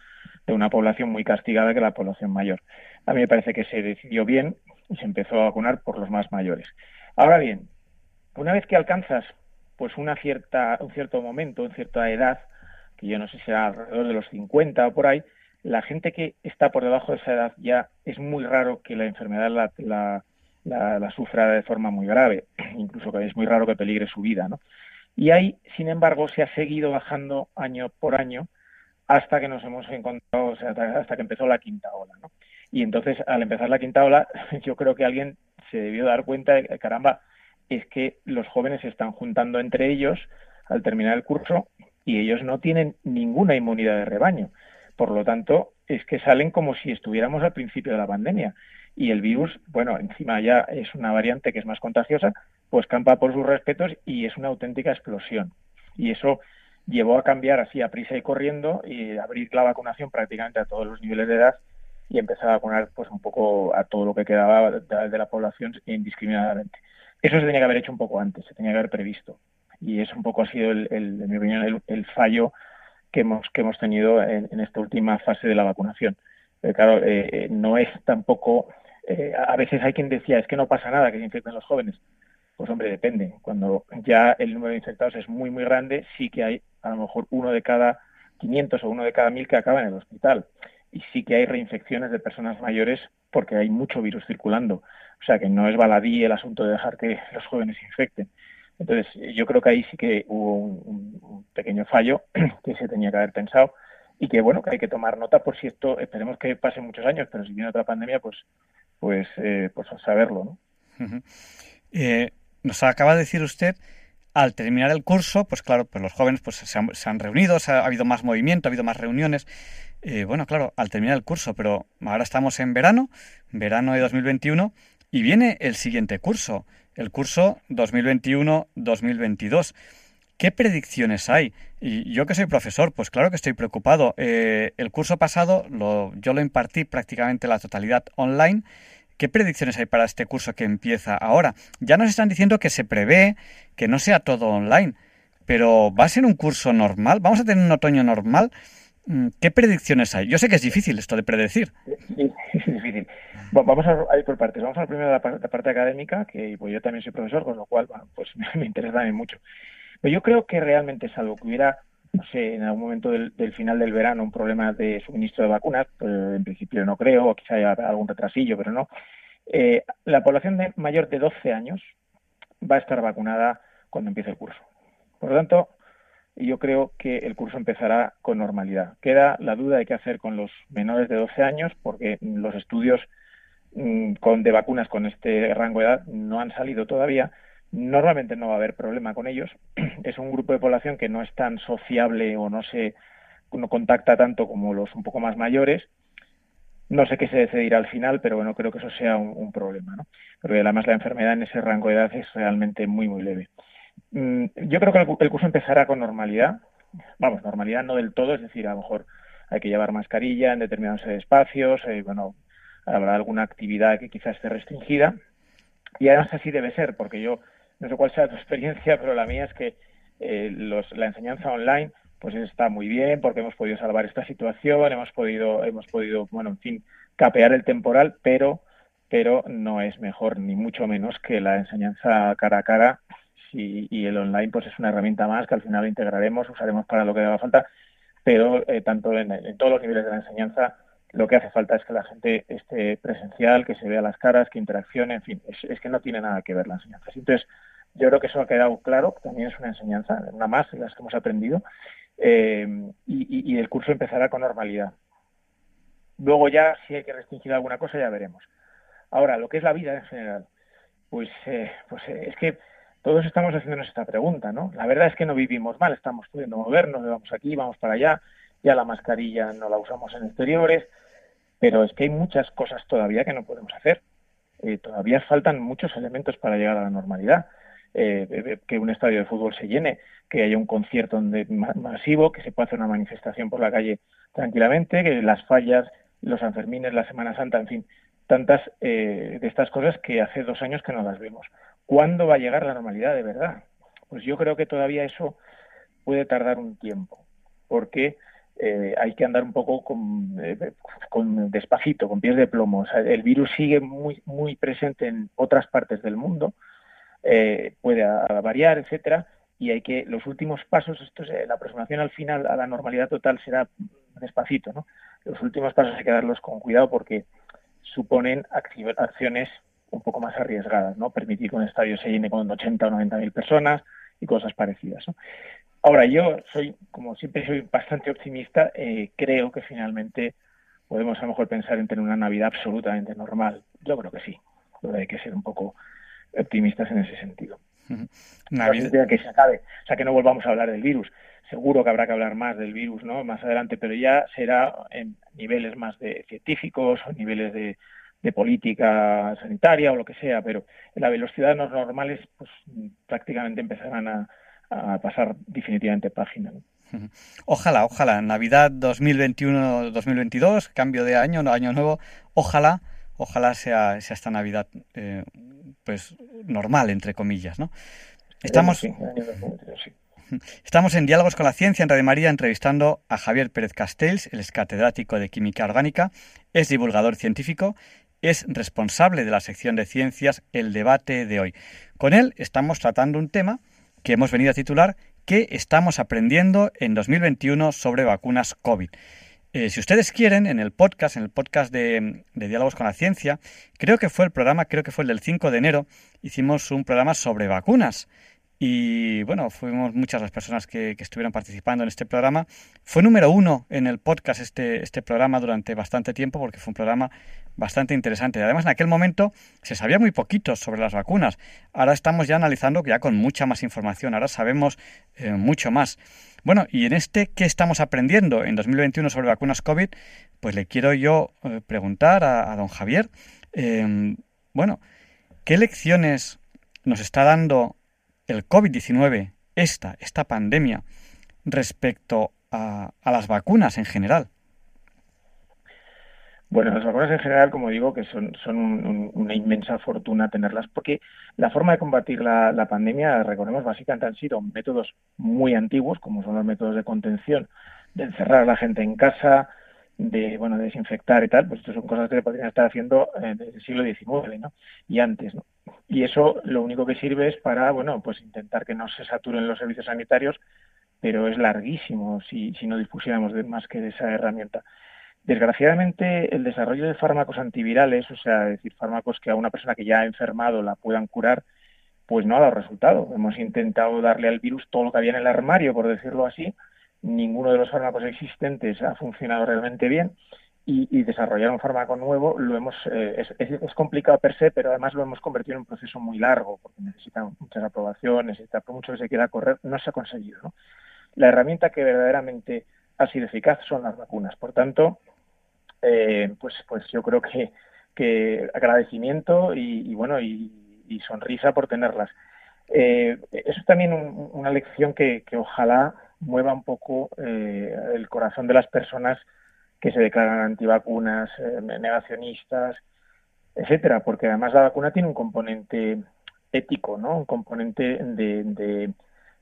Speaker 8: de una población muy castigada que la población mayor. A mí me parece que se decidió bien y se empezó a vacunar por los más mayores. Ahora bien, una vez que alcanzas pues una cierta, un cierto momento, una cierta edad, que yo no sé si será alrededor de los 50 o por ahí, la gente que está por debajo de esa edad ya es muy raro que la enfermedad la, la la, sufra de forma muy grave, incluso que es muy raro que peligre su vida, ¿no? Y ahí, sin embargo, se ha seguido bajando año por año hasta que nos hemos encontrado, o sea, hasta que empezó la quinta ola, ¿no? Y entonces, al empezar la quinta ola, yo creo que alguien se debió dar cuenta de caramba, es que los jóvenes se están juntando entre ellos al terminar el curso y ellos no tienen ninguna inmunidad de rebaño. Por lo tanto, es que salen como si estuviéramos al principio de la pandemia y el virus, bueno, encima ya es una variante que es más contagiosa, pues campa por sus respetos y es una auténtica explosión. Y eso llevó a cambiar así a prisa y corriendo y abrir la vacunación prácticamente a todos los niveles de edad y empezar a vacunar pues un poco a todo lo que quedaba de, la población indiscriminadamente. Eso se tenía que haber hecho un poco antes, se tenía que haber previsto. Y eso un poco ha sido, el, en mi opinión, el, fallo que hemos, que hemos tenido en, esta última fase de la vacunación. Pero claro, eh, no es tampoco eh, a veces hay quien decía, es que no pasa nada que se infecten los jóvenes. Pues hombre, depende. Cuando ya el número de infectados es muy, muy grande, sí que hay a lo mejor uno de cada 500 o uno de cada 1000 que acaba en el hospital. Y sí que hay reinfecciones de personas mayores porque hay mucho virus circulando. O sea que no es baladí el asunto de dejar que los jóvenes se infecten. Entonces, yo creo que ahí sí que hubo un, pequeño fallo que se tenía que haber pensado y que, bueno, que hay que tomar nota por si esto, esperemos que pase muchos años, pero si viene otra pandemia, pues pues, eh, pues saberlo. ¿no?
Speaker 2: Eh, nos acaba de decir usted, al terminar el curso, pues claro, pues los jóvenes pues, se, han, reunido, ha, habido más movimiento, ha habido más reuniones. Eh, bueno, claro, al terminar el curso, pero ahora estamos en verano, verano de 2021, y viene el siguiente curso, el curso 2021-2022. ¿Qué predicciones hay? Y yo que soy profesor, pues claro que estoy preocupado. Eh, el curso pasado lo, yo lo impartí prácticamente la totalidad online. ¿Qué predicciones hay para este curso que empieza ahora? Ya nos están diciendo que se prevé que no sea todo online, pero ¿va a ser un curso normal? ¿Vamos a tener un otoño normal? Mm, ¿Qué predicciones hay? Yo sé que es difícil esto de predecir.
Speaker 8: Es difícil. vamos a, ir por partes. Vamos a primero la, la parte académica, que pues yo también soy profesor, con lo cual pues me interesa también mucho. Pero yo creo que realmente, salvo que hubiera, no sé, en algún momento del, final del verano un problema de suministro de vacunas, pues en principio no creo, o quizá haya algún retrasillo, pero no. Eh, la población de mayor de 12 años va a estar vacunada cuando empiece el curso. Por lo tanto, yo creo que el curso empezará con normalidad. Queda la duda de qué hacer con los menores de 12 años, porque los estudios mm, con, de vacunas con este rango de edad no han salido todavía, Normalmente no va a haber problema con ellos. Es un grupo de población que no es tan sociable o no se no contacta tanto como los un poco más mayores. No sé qué se decidirá al final, pero bueno, creo que eso sea un, problema, ¿no? Porque además la enfermedad en ese rango de edad es realmente muy, muy leve. Mm, yo creo que el, curso empezará con normalidad. Vamos, normalidad no del todo, es decir, a lo mejor hay que llevar mascarilla en determinados espacios, eh, bueno, habrá alguna actividad que quizás esté restringida. Y además así debe ser, porque yo no sé cuál sea tu experiencia, pero la mía es que eh, los, la enseñanza online pues está muy bien porque hemos podido salvar esta situación, hemos podido, hemos podido, bueno, en fin, capear el temporal, pero, pero no es mejor ni mucho menos que la enseñanza cara a cara y, el online pues es una herramienta más que al final integraremos, usaremos para lo que haga falta, pero eh, tanto en, todos los niveles de la enseñanza lo que hace falta es que la gente esté presencial, que se vea las caras, que interaccione, en fin, es, que no tiene nada que ver la enseñanza. Entonces, yo creo que eso ha quedado claro, también es una enseñanza, una más de las que hemos aprendido, eh, y, el curso empezará con normalidad. Luego ya, si hay que restringir alguna cosa, ya veremos. Ahora, lo que es la vida en general, pues, eh, pues es que todos estamos haciéndonos esta pregunta, ¿no? La verdad es que no vivimos mal, estamos pudiendo movernos, vamos aquí, vamos para allá, ya la mascarilla no la usamos en exteriores, pero es que hay muchas cosas todavía que no podemos hacer. Eh, todavía faltan muchos elementos para llegar a la normalidad. Eh, que un estadio de fútbol se llene, que haya un concierto masivo, que se pueda hacer una manifestación por la calle tranquilamente, que las fallas, los Sanfermines, la Semana Santa, en fin, tantas eh, de estas cosas que hace dos años que no las vemos. ¿Cuándo va a llegar la normalidad de verdad? Pues yo creo que todavía eso puede tardar un tiempo, porque eh, hay que andar un poco eh, con, despacito, con pies de plomo. el virus sigue muy, muy presente en otras partes del mundo, eh, puede variar, etcétera, y hay que los últimos pasos, esto es, la aproximación al final a la normalidad total será despacito, ¿no? Los últimos pasos hay que darlos con cuidado porque suponen acciones un poco más arriesgadas, ¿no? Permitir que un estadio se llene con 80 o 90 mil personas y cosas parecidas, ¿no? Ahora, yo soy, como siempre soy bastante optimista, eh, creo que finalmente podemos a lo mejor pensar en tener una Navidad absolutamente normal. Yo creo que sí, pero hay que ser un poco optimistas en ese sentido. Navidad. Que se acabe, o sea, que no volvamos a hablar del virus. Seguro que habrá que hablar más del virus, ¿no? Más adelante, pero ya será en niveles más de científicos o niveles de, de política sanitaria o lo que sea, pero en la velocidad los normales pues prácticamente empezarán a, pasar definitivamente página.
Speaker 2: Ojalá, ojalá, Navidad 2021-2022, cambio de año, año nuevo, ojalá, ojalá sea, sea esta Navidad eh, pues normal, entre comillas, ¿no? Estamos... Estamos en Diálogos con la Ciencia en Radio María entrevistando a Javier Pérez Castells, el catedrático de Química Orgánica, es divulgador científico es responsable de la sección de ciencias El debate de hoy. Con él estamos tratando un tema que hemos venido a titular ¿Qué estamos aprendiendo en 2021 sobre vacunas COVID? Eh, si ustedes quieren, en el podcast, en el podcast de, de, Diálogos con la Ciencia, creo que fue el programa, creo que fue el del 5 de enero, hicimos un programa sobre vacunas. Y bueno, fuimos muchas las personas que, estuvieron participando en este programa. Fue número uno en el podcast este, este programa durante bastante tiempo porque fue un programa bastante interesante. Además, en aquel momento se sabía muy poquito sobre las vacunas. Ahora estamos ya analizando ya con mucha más información. Ahora sabemos eh, mucho más. Bueno, y en este ¿qué estamos aprendiendo en 2021 sobre vacunas COVID? Pues le quiero yo eh, preguntar a, don Javier, em, bueno, ¿qué lecciones nos está dando el COVID-19, esta, esta pandemia, respecto a, las vacunas en general?
Speaker 8: Bueno, las vacunas en general, como digo, que son, son una inmensa fortuna tenerlas, porque la forma de combatir la, la, pandemia, recordemos, básicamente han sido métodos muy antiguos, como son los métodos de contención, de encerrar a la gente en casa, de bueno desinfectar y tal, pues esto son cosas que se podrían estar haciendo eh, desde el siglo XIX, ¿no? Y antes, ¿no? Y eso lo único que sirve es para, bueno, pues intentar que no se saturen los servicios sanitarios, pero es larguísimo si, si no dispusiéramos de más que de esa herramienta. Desgraciadamente, el desarrollo de fármacos antivirales, o sea, decir, fármacos que a una persona que ya ha enfermado la puedan curar, pues no ha dado resultado. Hemos intentado darle al virus todo lo que había en el armario, por decirlo así, ninguno de los fármacos existentes ha funcionado realmente bien y, desarrollar un fármaco nuevo lo hemos eh, es, complicado per se, pero además lo hemos convertido en un proceso muy largo porque necesita muchas aprobaciones, necesita mucho que se quiera correr, no se ha conseguido. La herramienta que verdaderamente ha sido eficaz son las vacunas. Por tanto, eh, pues, pues yo creo que, que agradecimiento y, bueno y, sonrisa por tenerlas. Eh, eso es también una lección que, que ojalá mueva un poco eh, el corazón de las personas que se declaran antivacunas, eh, negacionistas, etcétera, porque además la vacuna tiene un componente ético, ¿no? Un componente de,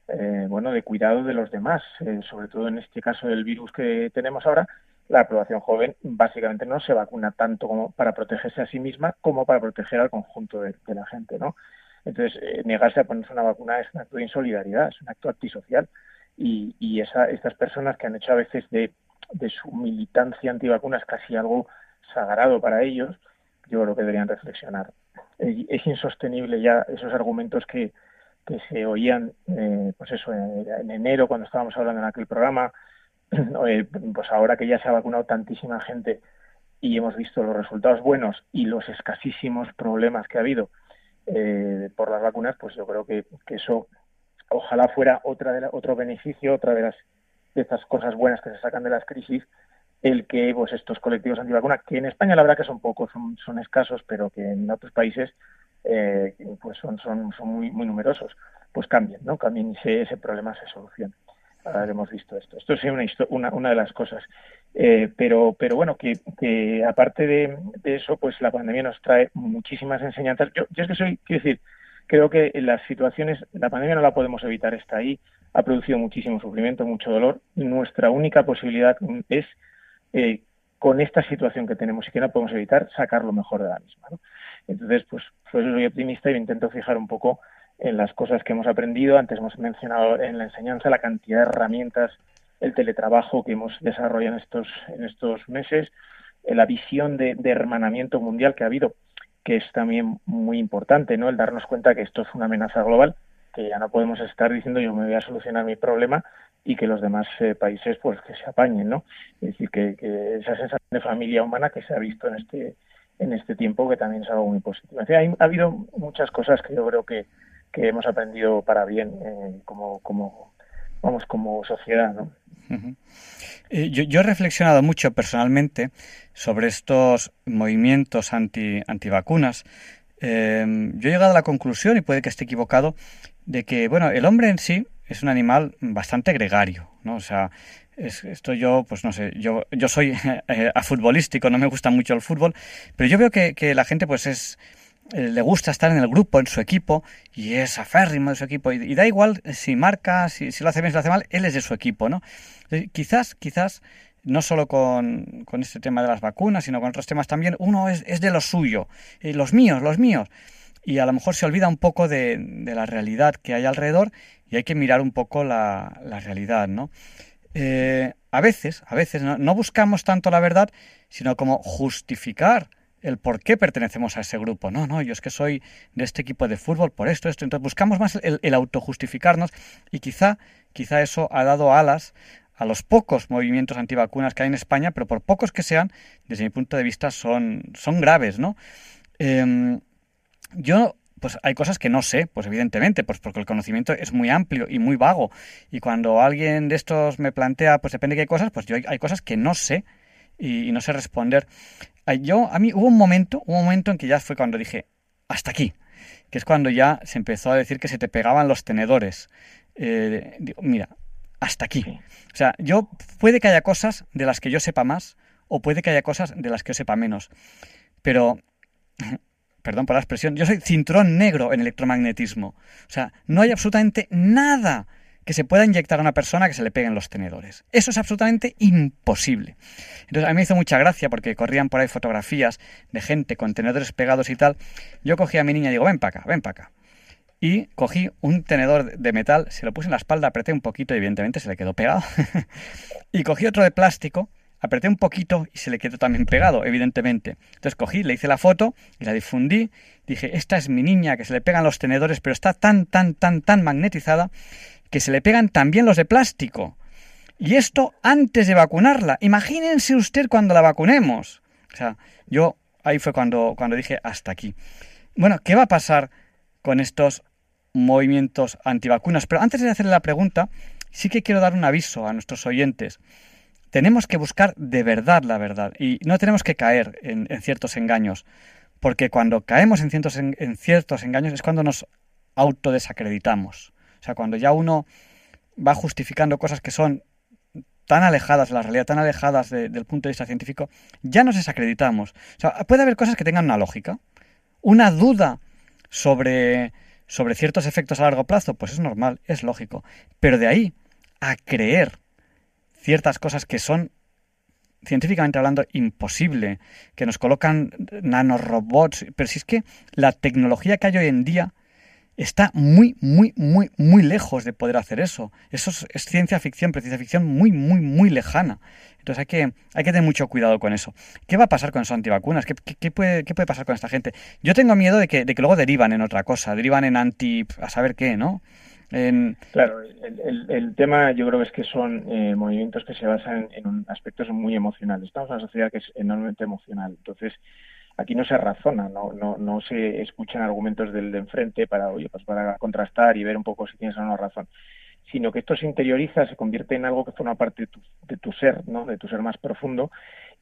Speaker 8: eh, bueno, de cuidado de los demás, sobre todo en este caso del virus que tenemos ahora, la población joven básicamente no se vacuna tanto como para protegerse a sí misma como para proteger al conjunto de, la gente, ¿no? Entonces, negarse a ponerse una vacuna es un acto de insolidaridad, es un acto antisocial y, y esa, estas personas que han hecho a veces de, de su militancia antivacunas casi algo sagrado para ellos, yo creo que deberían reflexionar. Es insostenible ya esos argumentos que, que se oían, eh, pues eso, en, enero cuando estábamos hablando en aquel programa, eh, pues ahora que ya se ha vacunado tantísima gente y hemos visto los resultados buenos y los escasísimos problemas que ha habido eh, por las vacunas, pues yo creo que, eso ojalá fuera otra de otro beneficio, otra de las de estas cosas buenas que se sacan de las crisis, el que pues estos colectivos antivacunas, que en España la verdad que son pocos, son, escasos, pero que en otros países eh, pues son, son, son muy, muy numerosos, pues cambien, ¿no? Cambien y ese, problema se solucione. Ahora hemos visto esto. Esto es una, una, una de las cosas. Eh, pero, pero bueno, que, que aparte de, de, eso, pues la pandemia nos trae muchísimas enseñanzas. Yo, yo es que soy, quiero decir, Creo que en las situaciones, la pandemia no la podemos evitar, está ahí, ha producido muchísimo sufrimiento, mucho dolor. Nuestra única posibilidad es, eh, con esta situación que tenemos y que no podemos evitar, sacar lo mejor de la misma. Entonces, pues, por eso soy optimista y intento fijar un poco en las cosas que hemos aprendido. Antes hemos mencionado en la enseñanza la cantidad de herramientas, el teletrabajo que hemos desarrollado en estos, en estos meses, eh, la visión de hermanamiento mundial que ha habido que es también muy importante, ¿no? El darnos cuenta que esto es una amenaza global, que ya no podemos estar diciendo yo me voy a solucionar mi problema y que los demás eh, países pues que se apañen, ¿no? Es decir, que, esa sensación de familia humana que se ha visto en este en este tiempo que también es algo muy positivo. ha habido muchas cosas que yo creo que, que hemos aprendido para bien eh, como, como vamos como sociedad, ¿no?
Speaker 2: Eh, yo, he reflexionado mucho personalmente sobre estos movimientos anti, antivacunas. Em, yo he llegado a la conclusión, y puede que esté equivocado, de que, bueno, el hombre en sí es un animal bastante gregario, ¿no? O sea, esto yo, pues no sé, yo, yo soy eh, futbolístico, no me gusta mucho el fútbol, pero yo veo que, que la gente pues es, eh, le gusta estar en el grupo, en su equipo, y es aférrimo de su equipo. Y, da igual si marca, si, lo hace bien, si lo hace mal, él es de su equipo, ¿no? Eh, quizás, quizás, no solo con, con, este tema de las vacunas, sino con otros temas también, uno es, es de lo suyo, eh, los míos, los míos. Y a lo mejor se olvida un poco de, de, la realidad que hay alrededor y hay que mirar un poco la, la realidad, ¿no? a veces, a veces no, no buscamos tanto la verdad, sino como justificar el por qué pertenecemos a ese grupo. No, no, yo es que soy de este equipo de fútbol por esto, esto. Entonces buscamos más el, autojustificarnos y quizá, quizá eso ha dado alas a los pocos movimientos antivacunas que hay en España, pero por pocos que sean, desde mi punto de vista, son, son graves, ¿no? Em, yo pues hay cosas que no sé, pues evidentemente, pues porque el conocimiento es muy amplio y muy vago. Y cuando alguien de estos me plantea, pues depende de qué cosas, pues yo hay, cosas que no sé y, no sé responder. Yo, a mí hubo un momento, un momento en que ya fue cuando dije, hasta aquí, que es cuando ya se empezó a decir que se te pegaban los tenedores. Eh, digo, mira, hasta aquí. O sea, yo puede que haya cosas de las que yo sepa más o puede que haya cosas de las que yo sepa menos. Pero, perdón por la expresión, yo soy cinturón negro en electromagnetismo. O sea, no hay absolutamente nada que se pueda inyectar a una persona que se le peguen los tenedores. Eso es absolutamente imposible. Entonces a mí me hizo mucha gracia porque corrían por ahí fotografías de gente con tenedores pegados y tal. Yo cogí a mi niña y digo, ven para acá, ven para acá. Y cogí un tenedor de metal, se lo puse en la espalda, apreté un poquito y evidentemente se le quedó pegado. y cogí otro de plástico, apreté un poquito y se le quedó también pegado, evidentemente. Entonces cogí, le hice la foto y la difundí. Dije, esta es mi niña que se le pegan los tenedores, pero está tan, tan, tan, tan magnetizada que se le pegan también los de plástico. Y esto antes de vacunarla. Imagínense usted cuando la vacunemos. O sea, yo ahí fue cuando, cuando dije hasta aquí. Bueno, ¿qué va a pasar con estos movimientos antivacunas? Pero antes de hacerle la pregunta, sí que quiero dar un aviso a nuestros oyentes. Tenemos que buscar de verdad la verdad y no tenemos que caer en, ciertos engaños, porque cuando caemos en ciertos, en ciertos engaños es cuando nos autodesacreditamos. O sea, cuando ya uno va justificando cosas que son tan alejadas de la realidad, tan alejadas del punto de vista científico, ya nos desacreditamos. O sea, puede haber cosas que tengan una lógica. Una duda sobre, sobre ciertos efectos a largo plazo, pues es normal, es lógico. Pero de ahí a creer ciertas cosas que son científicamente hablando imposible, que nos colocan nanorobots, pero si es que la tecnología que hay hoy en día está muy, muy, muy, muy lejos de poder hacer eso. Eso es, ciencia ficción, pero ciencia ficción muy, muy, muy lejana. Entonces hay que, hay que tener mucho cuidado con eso. ¿Qué va a pasar con esos antivacunas? ¿Qué, qué, puede, ¿Qué, puede, pasar con esta gente? Yo tengo miedo de que, de que luego derivan en otra cosa, derivan en anti... a saber qué, ¿no?
Speaker 8: Claro, el, el, tema yo creo que es que son eh, movimientos que se basan en, un, aspectos muy emocionales. Estamos en una sociedad que es enormemente emocional. Entonces, aquí no se razona, no, no, no se escuchan argumentos del de enfrente para, oye, pues para contrastar y ver un poco si tienes o no razón, sino que esto se interioriza, se convierte en algo que forma parte de tu, de tu ser, ¿no? de tu ser más profundo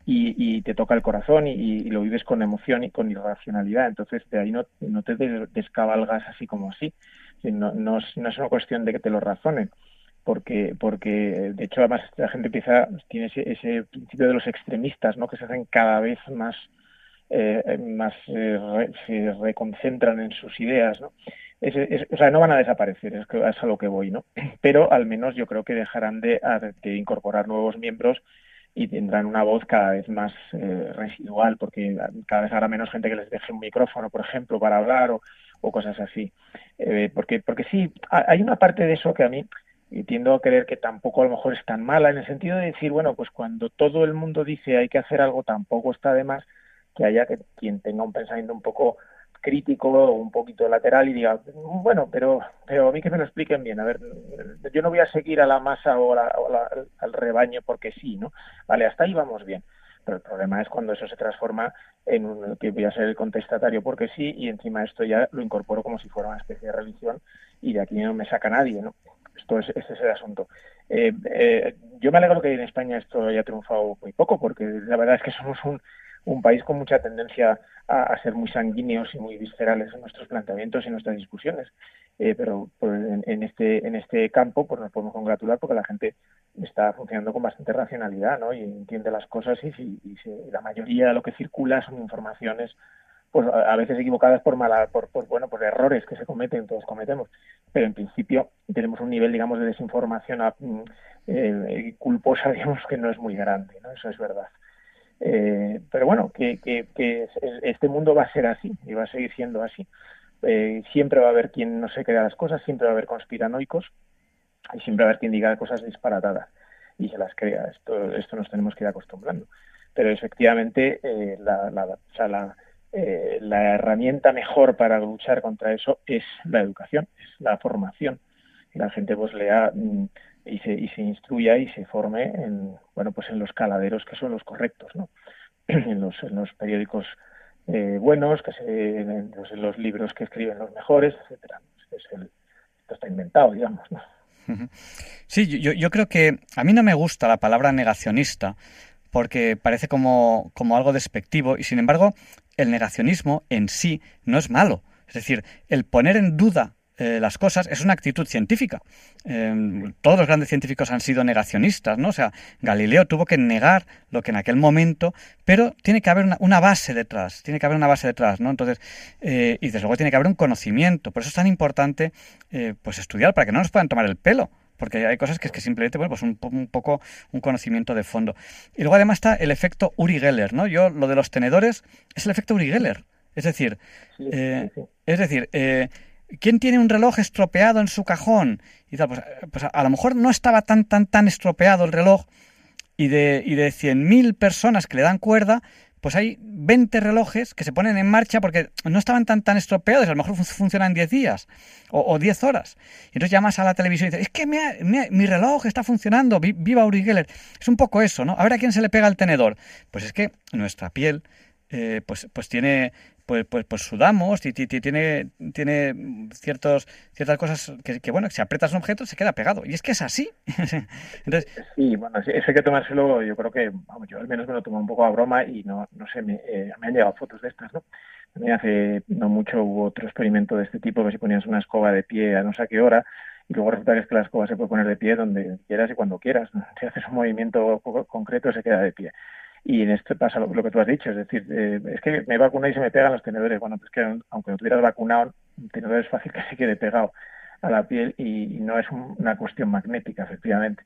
Speaker 8: y, te toca el corazón y, y, lo vives con emoción y con irracionalidad. Entonces, de ahí no, no te descabalgas así como así. No, no, es, no es una cuestión de que te lo razonen porque porque de hecho además la gente empieza tiene ese, ese principio de los extremistas no que se hacen cada vez más eh, más eh, se reconcentran en sus ideas, ¿no? o sea, no van a desaparecer, es, es a lo que voy, ¿no? Pero al menos yo creo que dejarán de, incorporar nuevos miembros y tendrán una voz cada vez más eh, residual, porque cada vez habrá menos gente que les deje un micrófono, por ejemplo, para hablar o, o cosas así. Eh, porque, porque sí, hay una parte de eso que a mí tiendo a creer que tampoco a lo mejor es tan mala, en el sentido de decir, bueno, pues cuando todo el mundo dice hay que hacer algo, tampoco está de más que haya que, quien tenga un pensamiento un poco crítico o un poquito lateral y diga, bueno, pero, pero a mí que me lo expliquen bien. A ver, yo no voy a seguir a la masa o, al rebaño porque sí, ¿no? Vale, hasta ahí vamos bien. Pero el problema es cuando eso se transforma en que voy a ser el contestatario porque sí y encima esto ya lo incorporo como si fuera una especie de religión y de aquí no me saca nadie, ¿no? Esto es, ese es el asunto. Eh, eh, yo me alegro que en España esto haya triunfado muy poco porque la verdad es que somos un, un país con mucha tendencia a, ser muy sanguíneos y muy viscerales en nuestros planteamientos y nuestras discusiones. Eh, pero pues, en, este en este campo pues nos podemos congratular porque la gente está funcionando con bastante racionalidad ¿no? y entiende las cosas y, y, la mayoría de lo que circula son informaciones pues a veces equivocadas por mala por, bueno por errores que se cometen todos cometemos pero en principio tenemos un nivel digamos de desinformación mm, eh, culposa digamos que no es muy grande no eso es verdad eh, pero bueno, que, que, este mundo va a ser así y va a seguir siendo así. Eh, siempre va a haber quien no se crea las cosas, siempre va a haber conspiranoicos y siempre va a haber quien diga cosas disparatadas y se las crea. Esto, esto nos tenemos que ir acostumbrando. Pero efectivamente, eh, la, la herramienta mejor para luchar contra eso es la educación, es la formación. La gente pues lea mm, y se, y se instruya y se forme en, bueno, pues en los caladeros que son los correctos, ¿no? en, los, en los periódicos eh, buenos, que se, en los, libros que escriben los mejores, etcétera. Es el, esto está inventado, digamos, ¿no?
Speaker 2: Sí, yo, yo creo que a mí no me gusta la palabra negacionista porque parece como, como algo despectivo y sin embargo el negacionismo en sí no es malo. Es decir, el poner en duda eh, las cosas es una actitud científica. Em, todos los grandes científicos han sido negacionistas, ¿no? O sea, Galileo tuvo que negar lo que en aquel momento, pero tiene que haber una, base detrás, tiene que haber una base detrás, ¿no? Entonces, eh, y desde luego tiene que haber un conocimiento. Por eso es tan importante, eh, pues, estudiar para que no nos puedan tomar el pelo porque hay cosas que es que simplemente, bueno, pues un, un, poco un conocimiento de fondo. Y luego además está el efecto Uri Geller, ¿no? Yo, lo de los tenedores es el efecto Uri Geller. Es decir, es decir, ¿Quién tiene un reloj estropeado en su cajón? Y tal, pues, pues a, lo mejor no estaba tan, tan, tan estropeado el reloj y de, y de 100.000 personas que le dan cuerda, pues hay 20 relojes que se ponen en marcha porque no estaban tan, tan estropeados, a lo mejor funcionan 10 días o, 10 horas. Y entonces llamas a la televisión y dices, es que mi reloj está funcionando, viva Uri Geller. Es un poco eso, ¿no? A ver a quién se le pega el tenedor. Pues es que nuestra piel eh, pues, pues tiene, pues, pues, pues sudamos y tiene, tiene ciertos, ciertas cosas que, bueno, si aprietas un objeto se queda pegado. Y es que es así.
Speaker 8: Entonces... Sí, bueno, eso hay que tomárselo, yo creo que, vamos, yo al menos me lo tomo un poco a broma y no, no sé, me, eh, me han llegado fotos de estas, ¿no? Hace no mucho hubo otro experimento de este tipo, que si ponías una escoba de pie a no sé qué hora y luego resulta que es que la escoba se puede poner de pie donde quieras y cuando quieras. Si haces un movimiento concreto se queda de pie. Y en esto pasa lo, que tú has dicho, es decir, eh, es que me vacuné y se me pegan los tenedores. Bueno, pues que aunque no tuvieras vacunado, un tenedor es fácil que se quede pegado a la piel y, no es una cuestión magnética, efectivamente.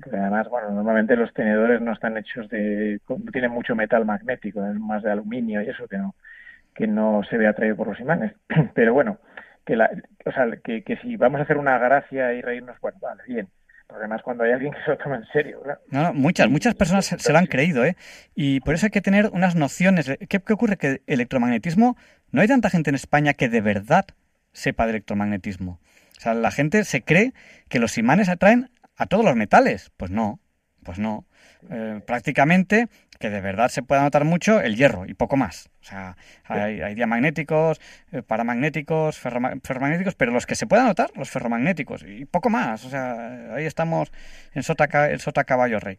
Speaker 8: Porque además, bueno, normalmente los tenedores no están hechos de, tienen mucho metal magnético, es más de aluminio y eso que no, que no se ve atraído por los imanes. Pero bueno, que, la, o sea, que, que si vamos a hacer una gracia y reírnos, bueno, vale, bien además cuando hay alguien que se lo toma en serio.
Speaker 2: No, muchas, muchas personas se, lo han creído, ¿eh? Y por eso hay que tener unas nociones. ¿Qué, ¿Qué, ocurre? Que electromagnetismo, no hay tanta gente en España que de verdad sepa de electromagnetismo. O sea, la gente se cree que los imanes atraen a todos los metales. Pues no, pues no. Eh, prácticamente que de verdad se pueda notar mucho el hierro y poco más. O sea, hay, diamagnéticos, eh, paramagnéticos, ferromagnéticos, pero los que se puedan notar, los ferromagnéticos y poco más. O sea, ahí estamos en sota, el sota caballo rey.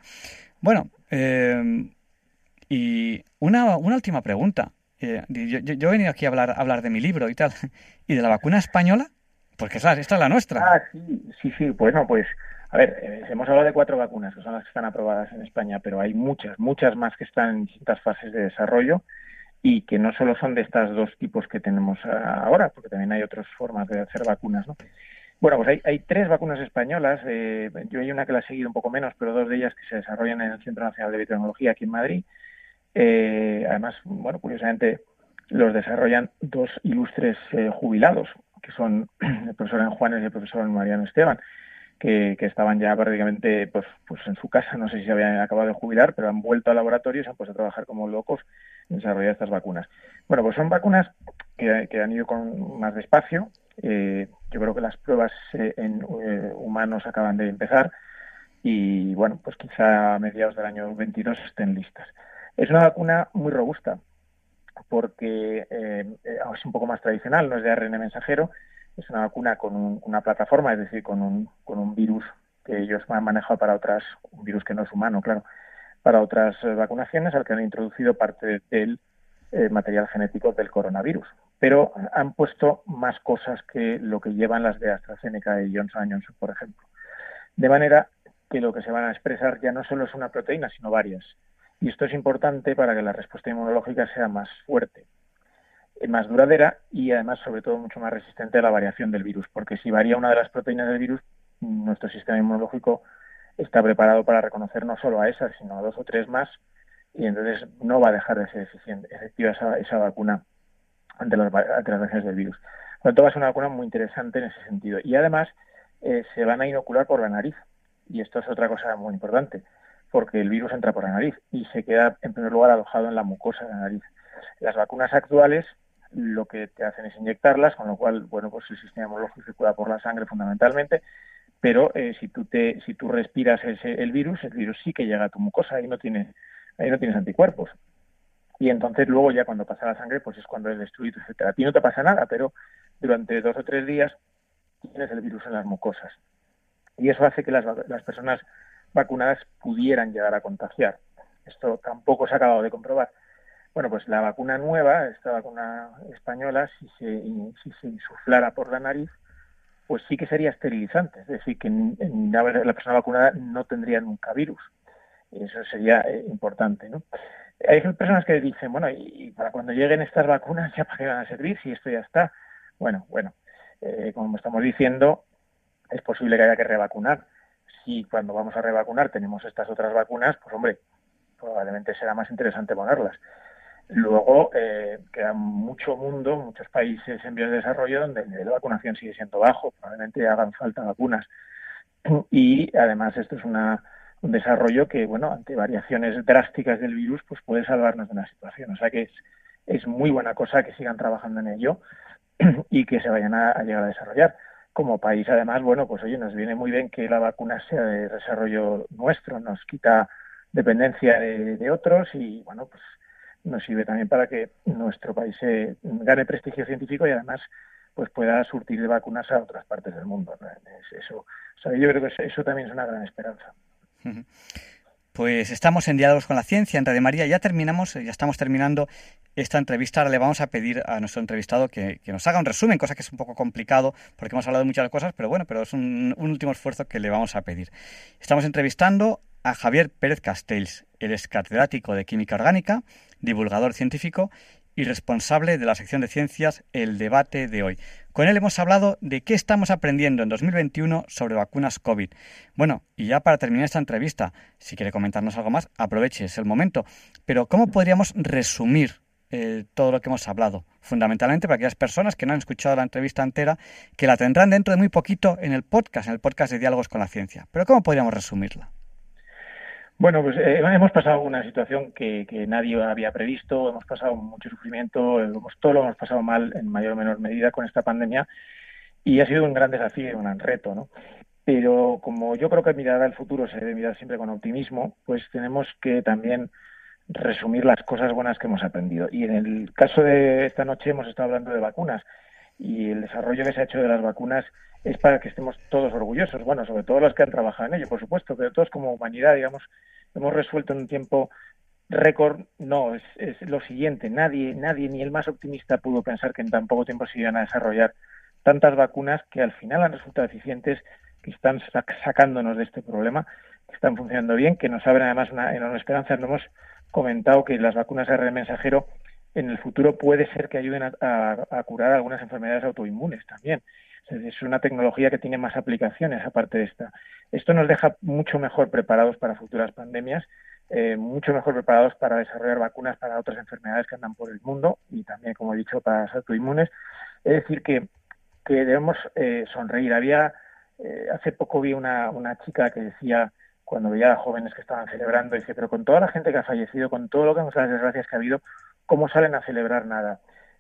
Speaker 2: Bueno, eh, y una, una, última pregunta. Yo, yo, he venido aquí a hablar, hablar de mi libro y tal. ¿Y de la vacuna española? Porque esta es la nuestra.
Speaker 8: Ah, sí, sí, sí. Bueno, pues a ver, eh, hemos hablado de cuatro vacunas que son las que están aprobadas en España, pero hay muchas, muchas más que están en distintas fases de desarrollo y que no solo son de estas dos tipos que tenemos ahora, porque también hay otras formas de hacer vacunas, ¿no? Bueno, pues hay, tres vacunas españolas. Eh, yo hay una que la he seguido un poco menos, pero dos de ellas que se desarrollan en el Centro Nacional de Biotecnología aquí en Madrid. Eh, además, bueno, curiosamente los desarrollan dos ilustres jubilados, que son el profesor Juanes y el profesor Mariano Esteban que, estaban ya prácticamente pues, pues en su casa, no sé si se habían acabado de jubilar, pero han vuelto al laboratorio y se han puesto a trabajar como locos en desarrollar estas vacunas. Bueno, pues son vacunas que, han ido con más despacio. Eh, yo creo que las pruebas eh, en eh, humanos acaban de empezar y bueno, pues quizá a mediados del año 22 estén listas. Es una vacuna muy robusta porque es un poco más tradicional, no es de ARN mensajero, es una vacuna con una plataforma, es decir, con un, con un virus que ellos han manejado para otras, un virus que no es humano, claro, para otras eh, vacunaciones, al que han introducido parte del eh, material genético del coronavirus. Pero han puesto más cosas que lo que llevan las de AstraZeneca y Johnson Johnson, por ejemplo. De manera que lo que se van a expresar ya no solo es una proteína, sino varias. Y esto es importante para que la respuesta inmunológica sea más fuerte más duradera y además, sobre todo, mucho más resistente a la variación del virus, porque si varía una de las proteínas del virus, nuestro sistema inmunológico está preparado para reconocer no solo a esas, sino a dos o tres más, y entonces no va a dejar de ser eficiente, efectiva esa, esa vacuna ante las, ante las del virus. Por lo tanto, va a ser una vacuna muy interesante en ese sentido. Y además, eh, se van a inocular por la nariz, y esto es otra cosa muy importante, porque el virus entra por la nariz y se queda, en primer lugar, alojado en la mucosa de la nariz. Las vacunas actuales lo que te hacen es inyectarlas, con lo cual, bueno, pues el sistema inmunológico circula por la sangre fundamentalmente, pero eh, si tú te, si tú respiras ese, el virus, el virus sí que llega a tu mucosa, ahí no tienes, ahí no tienes anticuerpos. Y entonces luego ya cuando pasa la sangre, pues es cuando es destruido, etcétera. A ti no te pasa nada, pero durante dos o tres días tienes el virus en las mucosas. Y eso hace que las, las personas vacunadas pudieran llegar a contagiar. Esto tampoco se ha acabado de comprobar. Bueno, pues la vacuna nueva, esta vacuna española, si se, si insuflara por la nariz, pues sí que sería esterilizante, es decir, que la persona vacunada no tendría nunca virus. Eso sería eh, importante, ¿no? Hay personas que dicen, bueno, y, para cuando lleguen estas vacunas, ¿ya para qué van a servir si esto ya está? Bueno, bueno, eh, como estamos diciendo, es posible que haya que revacunar. Si cuando vamos a revacunar tenemos estas otras vacunas, pues hombre, probablemente será más interesante ponerlas. Luego eh, queda mucho mundo, muchos países en vías de desarrollo donde el nivel de vacunación sigue siendo bajo, probablemente hagan falta vacunas. Y además esto es una, un desarrollo que, bueno, ante variaciones drásticas del virus, pues puede salvarnos de una situación. O sea que es, es muy buena cosa que sigan trabajando en ello y que se vayan a, llegar a desarrollar. Como país, además, bueno, pues oye, nos viene muy bien que la vacuna sea de desarrollo nuestro, nos quita dependencia de, de otros y, bueno, pues nos sirve también para que nuestro país gane prestigio científico y además pues pueda surtir de vacunas a otras partes del mundo. Eso, yo creo que eso también es una gran esperanza.
Speaker 2: Pues estamos en Diálogos con la Ciencia en Radio María. Ya terminamos, ya estamos terminando esta entrevista. Ahora le vamos a pedir a nuestro entrevistado que, nos haga un resumen, cosa que es un poco complicado porque hemos hablado de muchas cosas, pero bueno, pero es un, un último esfuerzo que le vamos a pedir. Estamos entrevistando a Javier Pérez Castells. Él es catedrático de Química Orgánica, divulgador científico y responsable de la sección de ciencias El debate de hoy. Con él hemos hablado de qué estamos aprendiendo en 2021 sobre vacunas COVID. Bueno, y ya para terminar esta entrevista, si quiere comentarnos algo más, aproveche, es el momento. Pero ¿cómo podríamos resumir eh, todo lo que hemos hablado? Fundamentalmente para aquellas personas que no han escuchado la entrevista entera, que la tendrán dentro de muy poquito en el podcast, en el podcast de Diálogos con la Ciencia. Pero ¿cómo podríamos resumirla?
Speaker 8: Bueno, pues eh, hemos pasado una situación que, nadie había previsto, hemos pasado mucho sufrimiento, hemos, todo lo hemos pasado mal en mayor o menor medida con esta pandemia y ha sido un gran desafío y un gran reto, ¿no? Pero como yo creo que mirar al futuro se debe mirar siempre con optimismo, pues tenemos que también resumir las cosas buenas que hemos aprendido. Y en el caso de esta noche hemos estado hablando de vacunas y el desarrollo que se ha hecho de las vacunas es para que estemos todos orgullosos, bueno, sobre todo los que han trabajado en ello, por supuesto, pero todos como humanidad, digamos, hemos resuelto en un tiempo récord, no, es, lo siguiente, nadie, nadie, ni el más optimista pudo pensar que en tan poco tiempo se iban a desarrollar tantas vacunas que al final han resultado eficientes, que están sacándonos de este problema, que están funcionando bien, que nos abren además una enorme esperanza. No hemos comentado que las vacunas RN mensajero en el futuro puede ser que ayuden a curar algunas enfermedades autoinmunes también. Es una tecnología que tiene más aplicaciones aparte de esta. Esto nos deja mucho mejor preparados para futuras pandemias, eh, mucho mejor preparados para desarrollar vacunas para otras enfermedades que andan por el mundo y también, como he dicho, para las autoinmunes. Es decir, que, debemos eh, sonreír. Había, eh, hace poco vi una, chica que decía, cuando veía a jóvenes que estaban celebrando, dice, pero con toda la gente que ha fallecido, con todo lo que las desgracias que ha habido, ¿cómo salen a celebrar nada?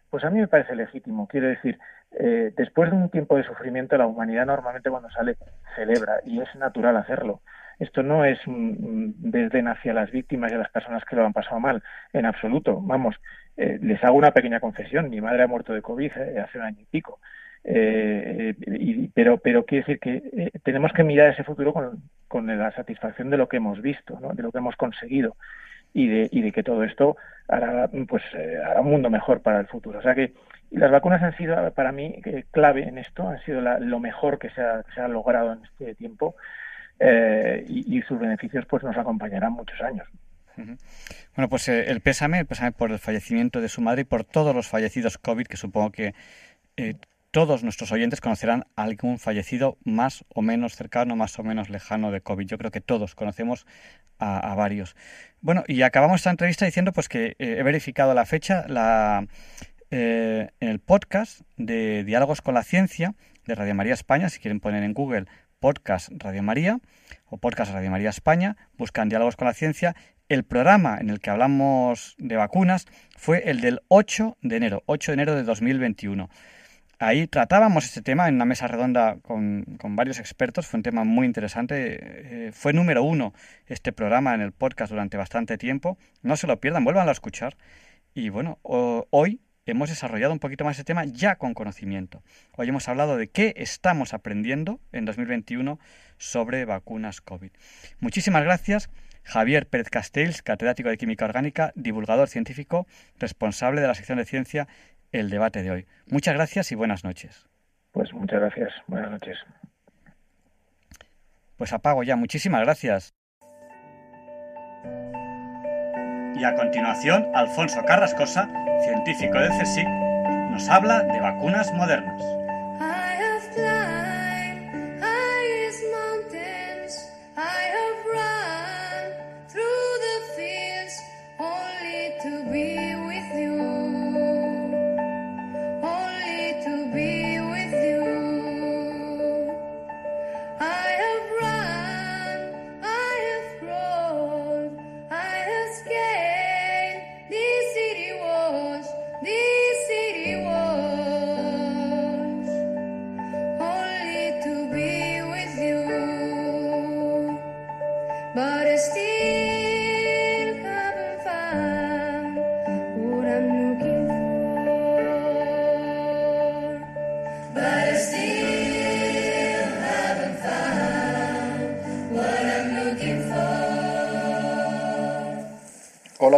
Speaker 8: Pues a mí me parece legítimo. Quiero decir, eh, después de un tiempo de sufrimiento, la humanidad normalmente cuando sale celebra y es natural hacerlo. Esto no es un desdén hacia las víctimas y a las personas que lo han pasado mal, en absoluto. Vamos, eh, les hago una pequeña confesión. Mi madre ha muerto de COVID eh, hace un año y pico. pero, pero quiero decir que tenemos que mirar ese futuro con, con la satisfacción de lo que hemos visto, ¿no? de lo que hemos conseguido y de, y de que todo esto hará, pues, hará un mundo mejor para el futuro. O sea que las vacunas han sido para mí eh, clave en esto, han sido lo mejor que se, ha, logrado en este tiempo eh, y, sus beneficios pues nos acompañarán muchos años.
Speaker 2: Bueno, pues eh, el pésame, el pésame por el fallecimiento de su madre y por todos los fallecidos COVID, que supongo que todos nuestros oyentes conocerán algún fallecido más o menos cercano, más o menos lejano de COVID. Yo creo que todos conocemos a, a varios. Bueno, y acabamos esta entrevista diciendo pues que he verificado la fecha, la, eh, en el podcast de Diálogos con la Ciencia de Radio María España. Si quieren poner en Google Podcast Radio María o Podcast Radio María España, buscan Diálogos con la Ciencia. El programa en el que hablamos de vacunas fue el del 8 de enero, 8 de enero de 2021. Ahí tratábamos este tema en una mesa redonda con, varios expertos, fue un tema muy interesante. Eh, fue número uno este programa en el podcast durante bastante tiempo. No se lo pierdan, vuelvan a escuchar. Y bueno, hoy hemos desarrollado un poquito más ese tema ya con conocimiento. Hoy hemos hablado de qué estamos aprendiendo en 2021 sobre vacunas COVID. Muchísimas gracias. Javier Pérez Castells, catedrático de Química Orgánica, divulgador científico, responsable de la sección de ciencia El debate de hoy. Muchas gracias y buenas noches.
Speaker 8: Pues muchas gracias. Buenas noches.
Speaker 2: Pues apago ya. Muchísimas gracias. Y a continuación, Alfonso Carrascosa científico del CSIC, nos habla de vacunas modernas.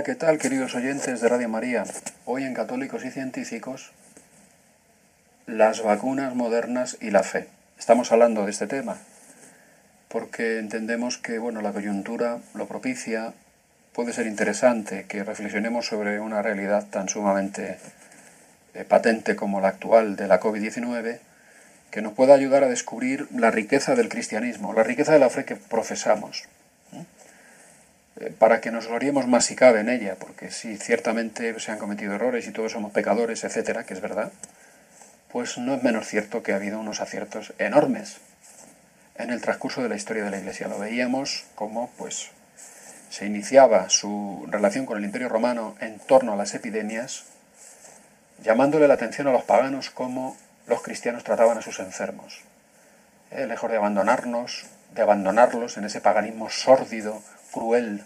Speaker 9: ¿Qué tal, queridos oyentes de Radio María? Hoy en Católicos y Científicos, las vacunas modernas y la fe. Estamos hablando de este tema porque entendemos que bueno, la coyuntura lo propicia, puede ser interesante que reflexionemos sobre una realidad tan sumamente eh, patente como la actual de la COVID-19, que nos pueda ayudar a descubrir la riqueza del cristianismo, la riqueza de la fe que profesamos, para que nos gloriemos más si cabe en ella, porque si ciertamente se han cometido errores y todos somos pecadores, etcétera, que es verdad, pues no es menos cierto que ha habido unos aciertos enormes en el transcurso de la historia de la Iglesia. Lo veíamos como pues se iniciaba su relación con el Imperio Romano en torno a las epidemias, llamándole la atención a los paganos como los cristianos trataban a sus enfermos. Eh, lejos de abandonarnos, de abandonarlos en ese paganismo sórdido, cruel,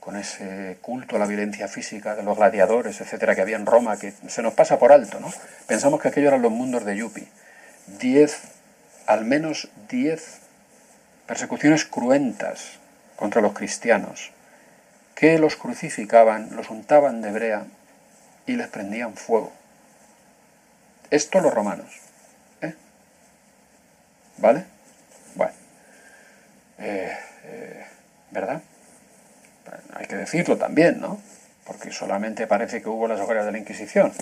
Speaker 9: con ese culto a la violencia física de los gladiadores, etcétera, que había en Roma, que se nos pasa por alto, ¿no? Pensamos que aquellos eran los mundos de Yupi. Diez, al menos diez persecuciones cruentas contra los cristianos, que los crucificaban, los untaban de brea y les prendían fuego. Esto los romanos. ¿eh? ¿Vale? Bueno. Eh, eh, ¿Verdad? Hay que decirlo también, ¿no? Porque solamente parece que hubo las hogueras de la Inquisición.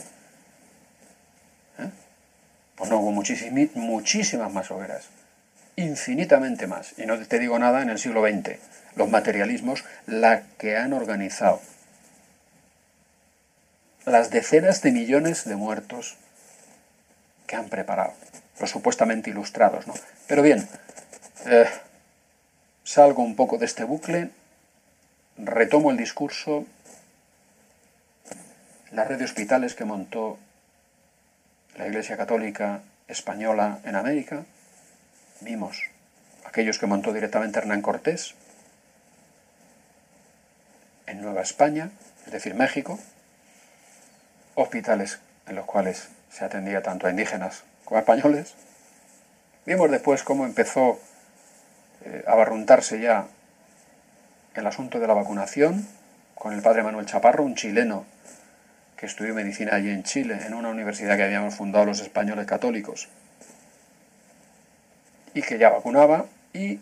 Speaker 9: Pues no, hubo muchísimas, muchísimas más hogueras. Infinitamente más. Y no te digo nada en el siglo XX. Los materialismos, la que han organizado. Las decenas de millones de muertos que han preparado, los supuestamente ilustrados, ¿no? Pero bien, eh, salgo un poco de este bucle, retomo el discurso, la red de hospitales que montó la Iglesia Católica Española en América, vimos aquellos que montó directamente Hernán Cortés en Nueva España, es decir, México, hospitales en los cuales se atendía tanto a indígenas como a españoles. Vimos después cómo empezó eh, a barruntarse ya el asunto de la vacunación con el padre Manuel Chaparro, un chileno que estudió medicina allí en Chile, en una universidad que habíamos fundado los españoles católicos, y que ya vacunaba, y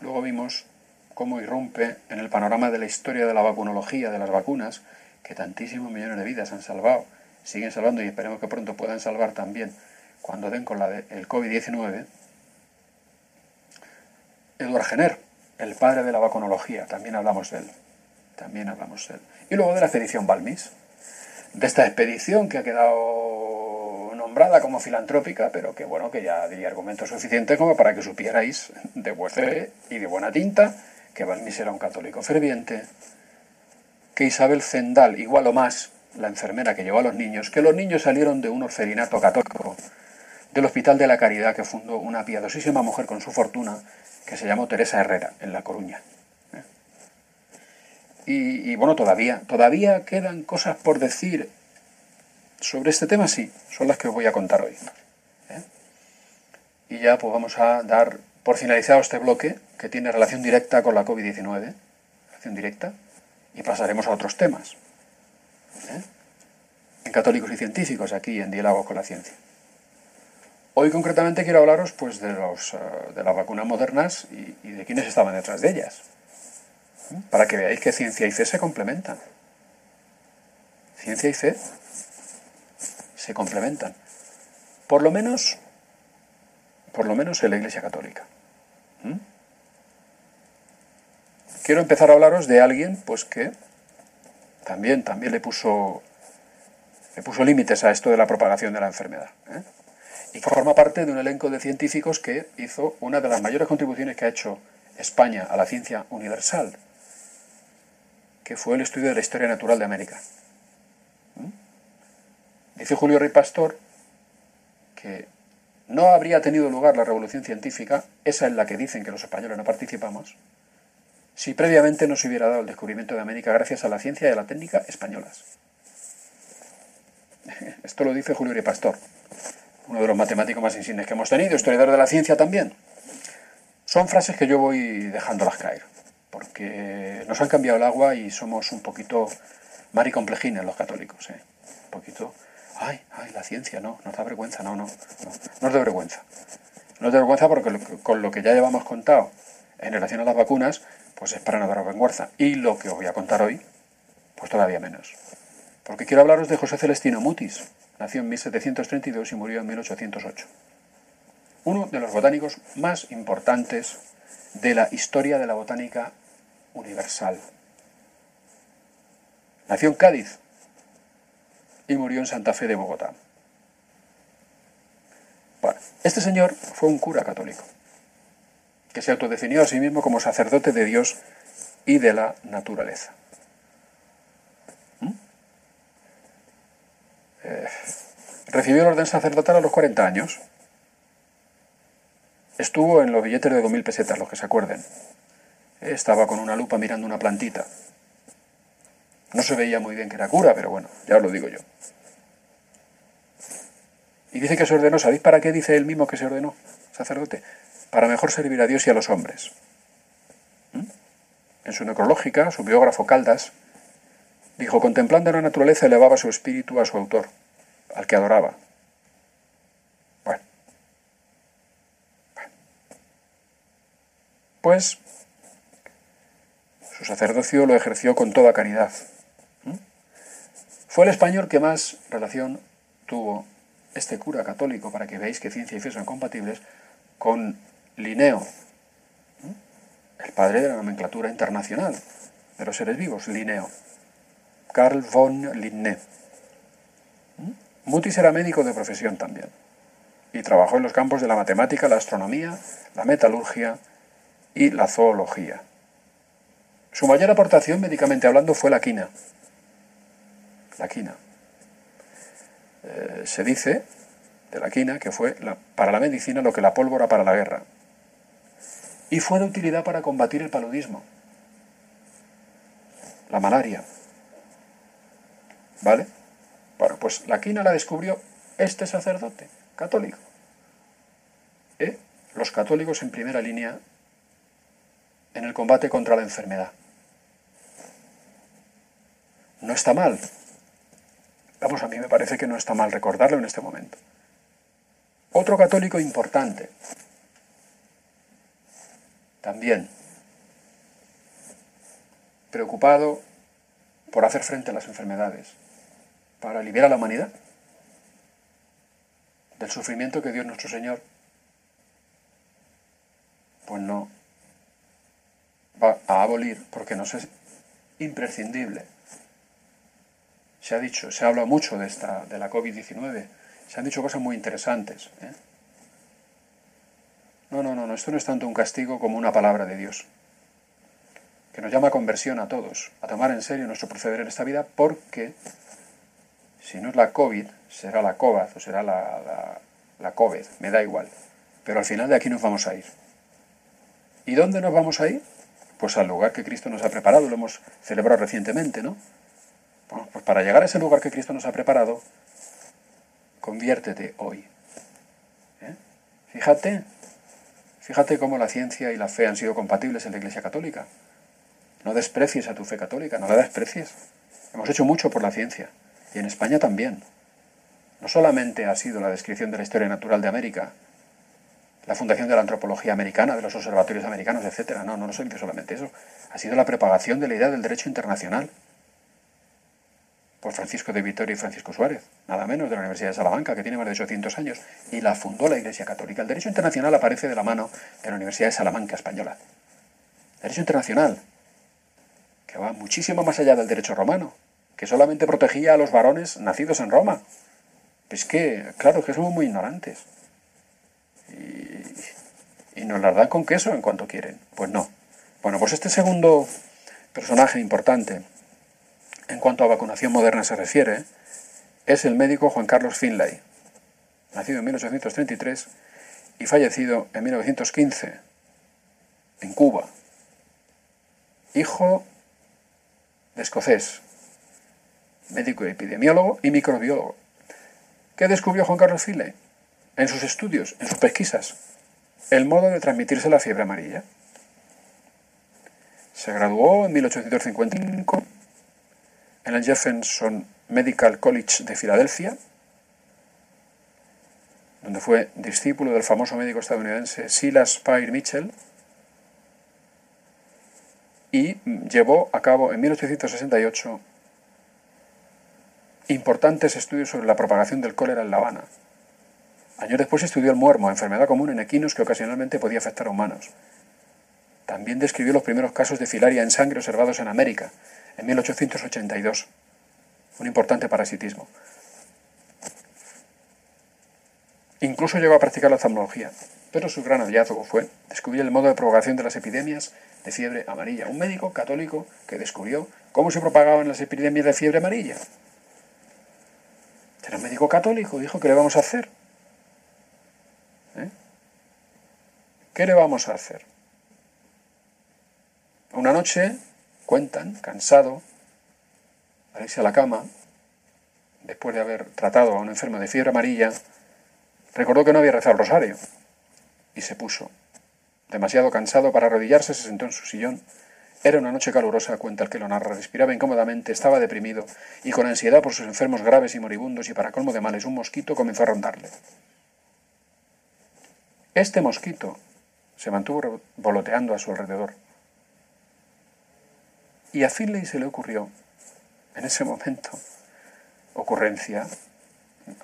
Speaker 9: luego vimos cómo irrumpe en el panorama de la historia de la vacunología, de las vacunas, que tantísimos millones de vidas han salvado siguen salvando y esperemos que pronto puedan salvar también cuando den con la del COVID-19, Eduard Jenner, el padre de la vacunología, también hablamos de él. También hablamos de él. Y luego de la expedición Balmis, de esta expedición que ha quedado nombrada como filantrópica, pero que bueno, que ya diría argumentos suficientes como para que supierais de vuestra y de buena tinta que Balmis era un católico ferviente, que Isabel Zendal, igual o más, la enfermera que llevó a los niños, que los niños salieron de un orferinato católico del Hospital de la Caridad que fundó una piadosísima mujer con su fortuna que se llamó Teresa Herrera en La Coruña. ¿eh? Y, bueno, todavía, todavía quedan cosas por decir sobre este tema, sí, son las que os voy a contar hoy. ¿eh? Y ya pues vamos a dar por finalizado este bloque que tiene relación directa con la COVID-19, relación directa, y pasaremos a otros temas. ¿eh? en Católicos y Científicos, aquí en Diálogo con la Ciencia. Hoy concretamente quiero hablaros pues, de, los, eh, de las vacunas modernas y, de quiénes estaban detrás de ellas, ¿eh? para que veáis que ciencia y fe se complementan. Ciencia y fe se complementan. Por lo menos, por lo menos en la Iglesia Católica. Quiero empezar a hablaros de alguien pues que también, también le puso, le puso límites a esto de la propagación de la enfermedad. ¿eh? Y forma parte de un elenco de científicos que hizo una de las mayores contribuciones que ha hecho España a la ciencia universal, que fue el estudio de la historia natural de América. ¿Mm? Dice Julio Rey Pastor que no habría tenido lugar la revolución científica, esa en la que dicen que los españoles no participamos, si previamente no se hubiera dado el descubrimiento de América gracias a la ciencia y a la técnica españolas. Esto lo dice Julio Pastor, uno de los matemáticos más insignes que hemos tenido, historiador de la ciencia también. Son frases que yo voy dejándolas caer, porque nos han cambiado el agua y somos un poquito maricomplejines los católicos, ¿eh? Un poquito, ay, ay, la ciencia, no, nos da vergüenza, no, no, no, no es de vergüenza. No es de vergüenza porque con lo que ya llevamos contado en relación a las vacunas, pues es para no daros vergüenza. Y lo que os voy a contar hoy, pues todavía menos. Porque quiero hablaros de José Celestino Mutis. Nació en 1732 y murió en 1808. Uno de los botánicos más importantes de la historia de la botánica universal. Nació en Cádiz y murió en Santa Fe de Bogotá. Este señor fue un cura católico que se autodefinió a sí mismo como sacerdote de Dios y de la naturaleza. ¿Mm? Eh, recibió el orden sacerdotal a los 40 años. Estuvo en los billetes de 2.000 pesetas, los que se acuerden. Estaba con una lupa mirando una plantita. No se veía muy bien que era cura, pero bueno, ya os lo digo yo. Y dice que se ordenó, ¿sabéis para qué dice él mismo que se ordenó, sacerdote? Para mejor servir a Dios y a los hombres. ¿Mm? En su necrológica, su biógrafo Caldas dijo, contemplando la naturaleza elevaba su espíritu a su autor, al que adoraba. Bueno. Pues su sacerdocio lo ejerció con toda caridad. ¿Mm? Fue el español que más relación tuvo este cura católico, para que veáis que ciencia y fe son compatibles, con Linneo, ¿Mm? el padre de la nomenclatura internacional de los seres vivos, Linneo. Carl von Linné. ¿Mm? Mutis era médico de profesión también y trabajó en los campos de la matemática, la astronomía, la metalurgia y la zoología. Su mayor aportación, médicamente hablando, fue la quina. La quina. Eh, se dice de la quina que fue para la medicina lo que la pólvora para la guerra. Y fue de utilidad para combatir el paludismo, la malaria. ¿Vale? Bueno, pues la quina la descubrió este sacerdote católico. ¿Eh? Los católicos en primera línea en el combate contra la enfermedad. No está mal. Vamos, a mí me parece que no está mal recordarlo en este momento. Otro católico importante, también preocupado por hacer frente a las enfermedades, para aliviar a la humanidad del sufrimiento que Dios nuestro Señor, pues no va a abolir porque nos es imprescindible. Se ha dicho, se habla mucho de esta, de la COVID-19, se han dicho cosas muy interesantes. ¿eh? No, no, no, no, esto no es tanto un castigo como una palabra de Dios, que nos llama a conversión a todos, a tomar en serio nuestro proceder en esta vida, porque si no es la COVID, será la COVID o será la, la, la COVID, me da igual. Pero al final de aquí nos vamos a ir. ¿Y dónde nos vamos a ir? Pues al lugar que Cristo nos ha preparado, lo hemos celebrado recientemente, ¿no? Bueno, pues para llegar a ese lugar que Cristo nos ha preparado, conviértete hoy. ¿Eh? Fíjate, fíjate cómo la ciencia y la fe han sido compatibles en la Iglesia Católica. No desprecies a tu fe católica, no la desprecies. Hemos hecho mucho por la ciencia, y en España también. No solamente ha sido la descripción de la historia natural de América, la fundación de la antropología americana, de los observatorios americanos, etc. No, no, no solamente solamente eso. Ha sido la propagación de la idea del derecho internacional por Francisco de Vitoria y Francisco Suárez, nada menos de la Universidad de Salamanca, que tiene más de 800 años, y la fundó la Iglesia Católica. El derecho internacional aparece de la mano de la Universidad de Salamanca española. Derecho internacional, que va muchísimo más allá del derecho romano, que solamente protegía a los varones nacidos en Roma. Es que, claro, que somos muy ignorantes. Y, y nos las dan con queso en cuanto quieren. Pues no. Bueno, pues este segundo personaje importante, en cuanto a vacunación moderna se refiere, es el médico Juan Carlos Finlay, nacido en 1833 y fallecido en 1915 en Cuba, hijo de escocés, médico epidemiólogo y microbiólogo. ¿Qué descubrió Juan Carlos Finlay? En sus estudios, en sus pesquisas, el modo de transmitirse la fiebre amarilla. Se graduó en 1855 en el Jefferson Medical College de Filadelfia, donde fue discípulo del famoso médico estadounidense Silas Spire Mitchell, y llevó a cabo en 1868 importantes estudios sobre la propagación del cólera en La Habana. Años después estudió el muermo, enfermedad común en equinos que ocasionalmente podía afectar a humanos. También describió los primeros casos de filaria en sangre observados en América, en 1882, un importante parasitismo. Incluso llegó a practicar la oftalmología, pero su gran hallazgo fue descubrir el modo de propagación de las epidemias de fiebre amarilla. Un médico católico que descubrió cómo se propagaban las epidemias de fiebre amarilla. Era médico católico, dijo, ¿qué le vamos a hacer? ¿Eh? ¿Qué le vamos a hacer? Una noche, cuentan, cansado, a irse a la cama, después de haber tratado a un enfermo de fiebre amarilla, recordó que no había rezado el rosario y se puso. Demasiado cansado para arrodillarse, se sentó en su sillón. Era una noche calurosa, cuenta el que lo narra. Respiraba incómodamente, estaba deprimido y con ansiedad por sus enfermos graves y moribundos y para colmo de males un mosquito comenzó a rondarle. Este mosquito se mantuvo voloteando a su alrededor. Y a Finley se le ocurrió, en ese momento, ocurrencia,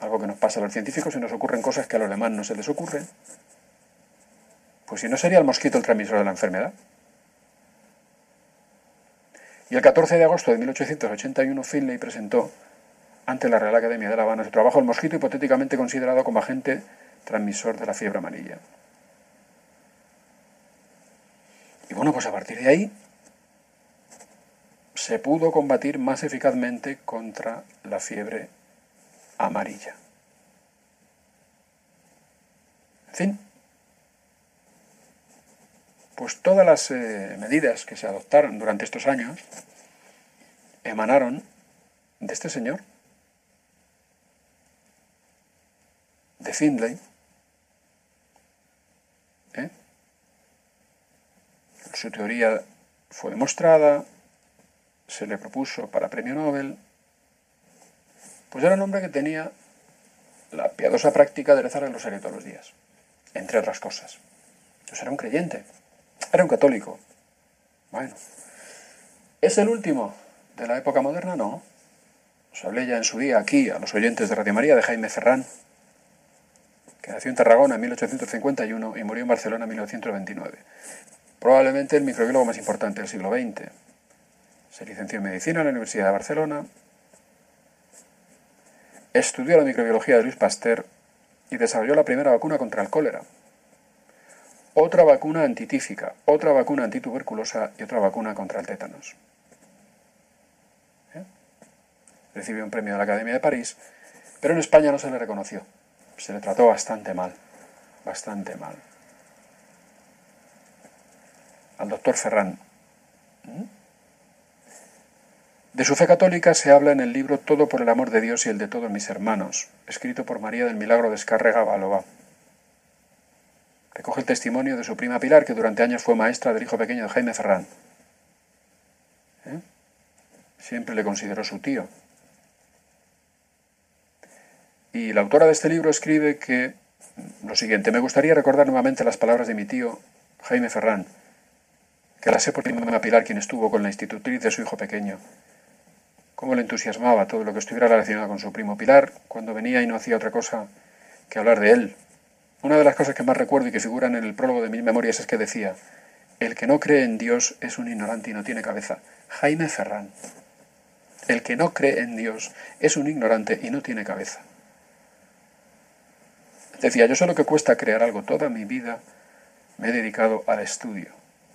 Speaker 9: algo que nos pasa a los científicos y nos ocurren cosas que a los demás no se les ocurren, pues si no sería el mosquito el transmisor de la enfermedad. Y el 14 de agosto de 1881 Finlay presentó ante la Real Academia de La Habana su trabajo El mosquito hipotéticamente considerado como agente transmisor de la fiebre amarilla. Y bueno, pues a partir de ahí se pudo combatir más eficazmente contra la fiebre amarilla. En fin, pues todas las eh, medidas que se adoptaron durante estos años emanaron de este señor, de Findlay, ¿eh? su teoría fue demostrada, se le propuso para premio Nobel, pues era un hombre que tenía la piadosa práctica de rezar el rosario todos los días, entre otras cosas. Entonces era un creyente. Era un católico. Bueno. ¿Es el último de la época moderna? No. Os hablé ya en su día aquí a los oyentes de Radio María de Jaime Ferrán, que nació en Tarragona en 1851 y murió en Barcelona en 1929. Probablemente el microbiólogo más importante del siglo XX. Se licenció en medicina en la Universidad de Barcelona. Estudió la microbiología de Luis Pasteur y desarrolló la primera vacuna contra el cólera, otra vacuna antitífica, otra vacuna antituberculosa y otra vacuna contra el tétanos. ¿Eh? Recibió un premio de la Academia de París, pero en España no se le reconoció. Se le trató bastante mal, bastante mal. Al doctor Ferrán. ¿Mm? De su fe católica se habla en el libro Todo por el amor de Dios y el de todos mis hermanos, escrito por María del Milagro de Escárrega Balobá. Recoge el testimonio de su prima Pilar, que durante años fue maestra del hijo pequeño de Jaime Ferrán. ¿Eh? Siempre le consideró su tío. Y la autora de este libro escribe que lo siguiente, me gustaría recordar nuevamente las palabras de mi tío Jaime Ferrán, que la sé por prima Pilar, quien estuvo con la institutriz de su hijo pequeño. Cómo le entusiasmaba todo lo que estuviera relacionado con su primo Pilar, cuando venía y no hacía otra cosa que hablar de él, una de las cosas que más recuerdo y que figuran en el prólogo de mis memorias es que decía, el que no cree en Dios es un ignorante y no tiene cabeza. Jaime Ferrán. El que no cree en Dios es un ignorante y no tiene cabeza. Decía, yo sé lo que cuesta crear algo. Toda mi vida me he dedicado al estudio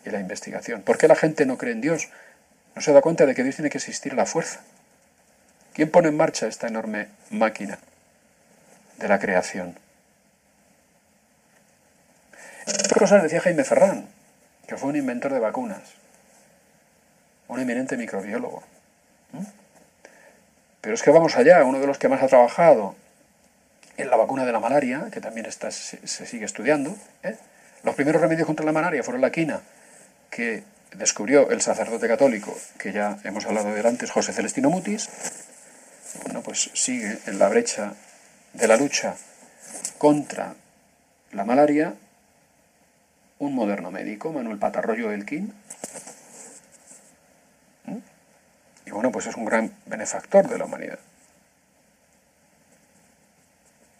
Speaker 9: y la investigación. ¿Por qué la gente no cree en Dios? No se da cuenta de que Dios tiene que existir la fuerza. ¿Quién pone en marcha esta enorme máquina de la creación? Cosas decía Jaime Ferrán, que fue un inventor de vacunas, un eminente microbiólogo. Pero es que vamos allá, uno de los que más ha trabajado en la vacuna de la malaria, que también está, se, sigue estudiando. ¿eh? Los primeros remedios contra la malaria fueron la quina, que descubrió el sacerdote católico, que ya hemos hablado de antes, José Celestino Mutis, bueno, pues sigue en la brecha de la lucha contra la malaria un moderno médico, Manuel Patarroyo Elkin. ¿Mm? Y bueno, pues es un gran benefactor de la humanidad.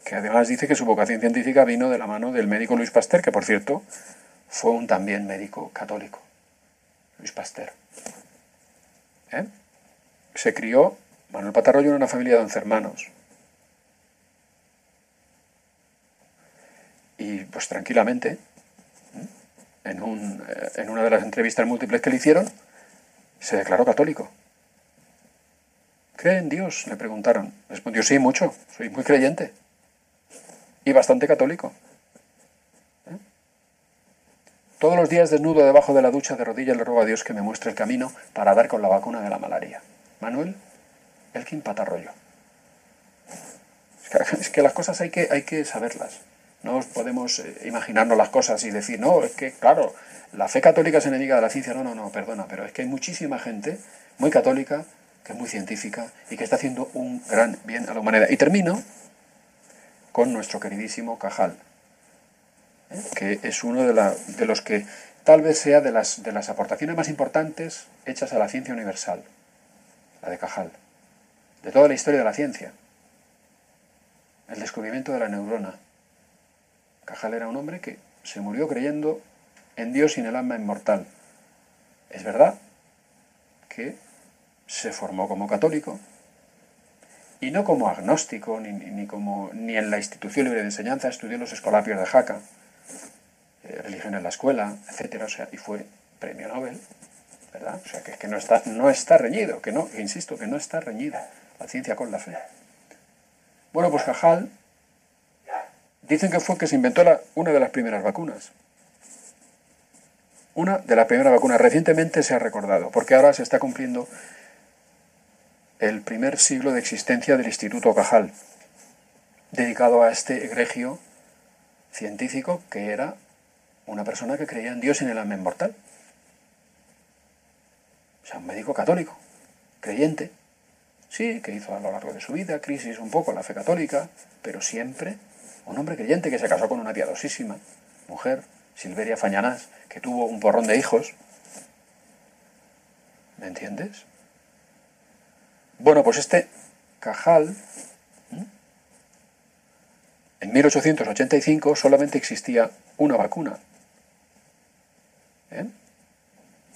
Speaker 9: Que además dice que su vocación científica vino de la mano del médico Luis Pasteur, que por cierto fue un también médico católico. Luis Pasteur. ¿Eh? Se crió Manuel Patarroyo en una familia de once hermanos. Y pues tranquilamente, en, un, eh, en una de las entrevistas múltiples que le hicieron, se declaró católico. ¿Cree en Dios? Le preguntaron. Respondió, sí, mucho, soy muy creyente. Y bastante católico. ¿Eh? Todos los días desnudo debajo de la ducha de rodillas le ruego a Dios que me muestre el camino para dar con la vacuna de la malaria. Manuel Elkin Patarroyo. Es que las cosas hay que, hay que saberlas. No podemos eh, imaginarnos las cosas y decir, no, es que, claro, la fe católica es enemiga de la ciencia. No, no, no, perdona, pero es que hay muchísima gente muy católica, que es muy científica y que está haciendo un gran bien a la humanidad. Y termino con nuestro queridísimo Cajal, ¿eh? que es uno de, de, los que tal vez sea de las, de las aportaciones más importantes hechas a la ciencia universal, la de Cajal, de toda la historia de la ciencia. El descubrimiento de la neurona, Cajal era un hombre que se murió creyendo en Dios y en el alma inmortal. Es verdad que se formó como católico y no como agnóstico ni, ni, como, ni en la institución libre de enseñanza, estudió los escolapios de Jaca, eh, religión en la escuela, etcétera, o sea, y fue premio Nobel, ¿verdad? O sea, que, que no, está, no está reñido, que no, que insisto, que no está reñida la ciencia con la fe. Bueno, pues Cajal Dicen que fue que se inventó una de las primeras vacunas. Una de las primeras vacunas. Recientemente se ha recordado, porque ahora se está cumpliendo el primer siglo de existencia del Instituto Cajal, dedicado a este egregio científico que era una persona que creía en Dios y en el alma inmortal. O sea, un médico católico, creyente, sí, que hizo a lo largo de su vida crisis un poco la fe católica, pero siempre un hombre creyente que se casó con una piadosísima mujer, Silveria Fañanás, que tuvo un porrón de hijos. ¿Me entiendes? Bueno, pues este Cajal, en 1885 solamente existía una vacuna, ¿eh?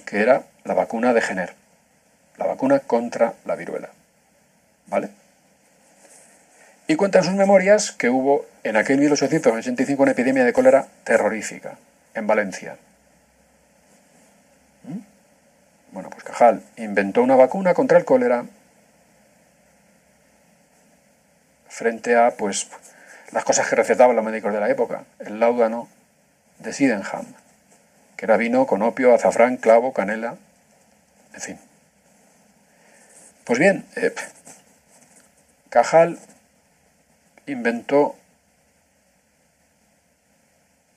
Speaker 9: que era la vacuna de Jenner, la vacuna contra la viruela. ¿Vale? Y cuenta en sus memorias que hubo en aquel 1885 una epidemia de cólera terrorífica en Valencia. ¿Mm? Bueno, pues Cajal inventó una vacuna contra el cólera frente a pues las cosas que recetaban los médicos de la época, el láudano de Sydenham, que era vino con opio, azafrán, clavo, canela, en fin. Pues bien, eh, Cajal inventó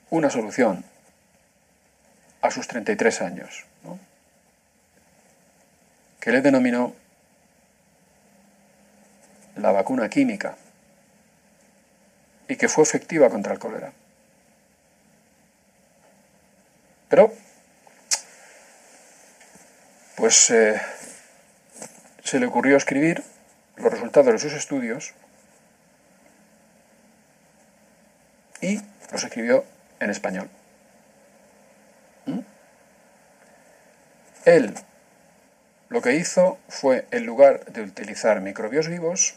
Speaker 9: una solución a sus 33 años, que le denominó la vacuna química y que fue efectiva contra el cólera. Pero, pues eh, se le ocurrió escribir los resultados de sus estudios y los escribió en español. ¿Mm? Él lo que hizo fue, en lugar de utilizar microbios vivos,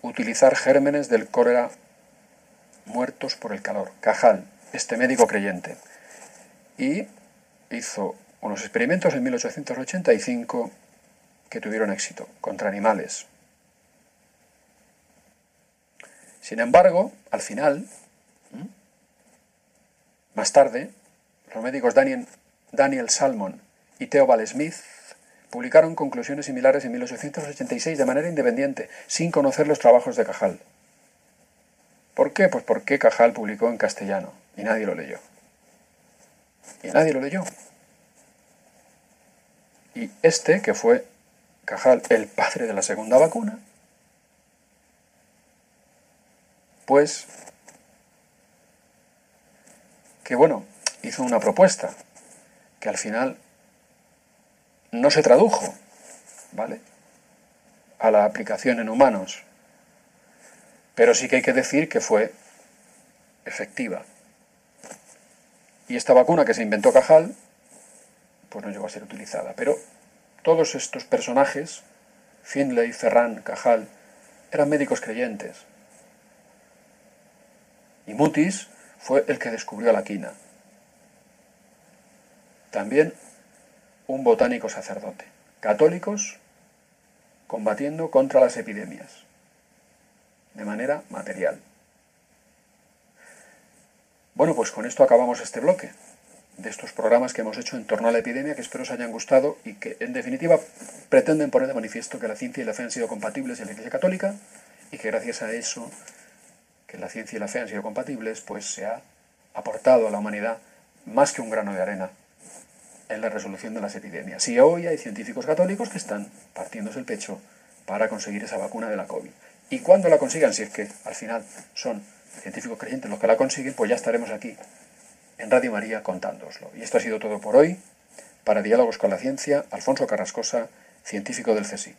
Speaker 9: utilizar gérmenes del cólera muertos por el calor, Cajal, este médico creyente. Y hizo unos experimentos en 1885 que tuvieron éxito contra animales. Sin embargo, al final, más tarde, los médicos Daniel, Daniel Salmon y Theobald Smith publicaron conclusiones similares en 1886 de manera independiente, sin conocer los trabajos de Cajal. ¿Por qué? Pues porque Cajal publicó en castellano y nadie lo leyó. Y nadie lo leyó. Y este, que fue Cajal, el padre de la segunda vacuna, pues que bueno, hizo una propuesta que al final no se tradujo, ¿vale? A la aplicación en humanos. Pero sí que hay que decir que fue efectiva. Y esta vacuna que se inventó Cajal, pues no llegó a ser utilizada. Pero todos estos personajes, Finlay, Ferran, Cajal, eran médicos creyentes. Y Mutis fue el que descubrió la quina. También un botánico sacerdote. Católicos combatiendo contra las epidemias de manera material. Bueno, pues con esto acabamos este bloque de estos programas que hemos hecho en torno a la epidemia, que espero os hayan gustado y que, en definitiva, pretenden poner de manifiesto que la ciencia y la fe han sido compatibles en la Iglesia Católica y que gracias a eso, que la ciencia y la fe han sido compatibles, pues se ha aportado a la humanidad más que un grano de arena en la resolución de las epidemias. Y hoy hay científicos católicos que están partiéndose el pecho para conseguir esa vacuna de la COVID. Y cuando la consigan, si es que al final son científicos creyentes los que la consiguen, pues ya estaremos aquí en Radio María contándoslo. Y esto ha sido todo por hoy. Para Diálogos con la Ciencia, Alfonso Carrascosa, científico del CSIC.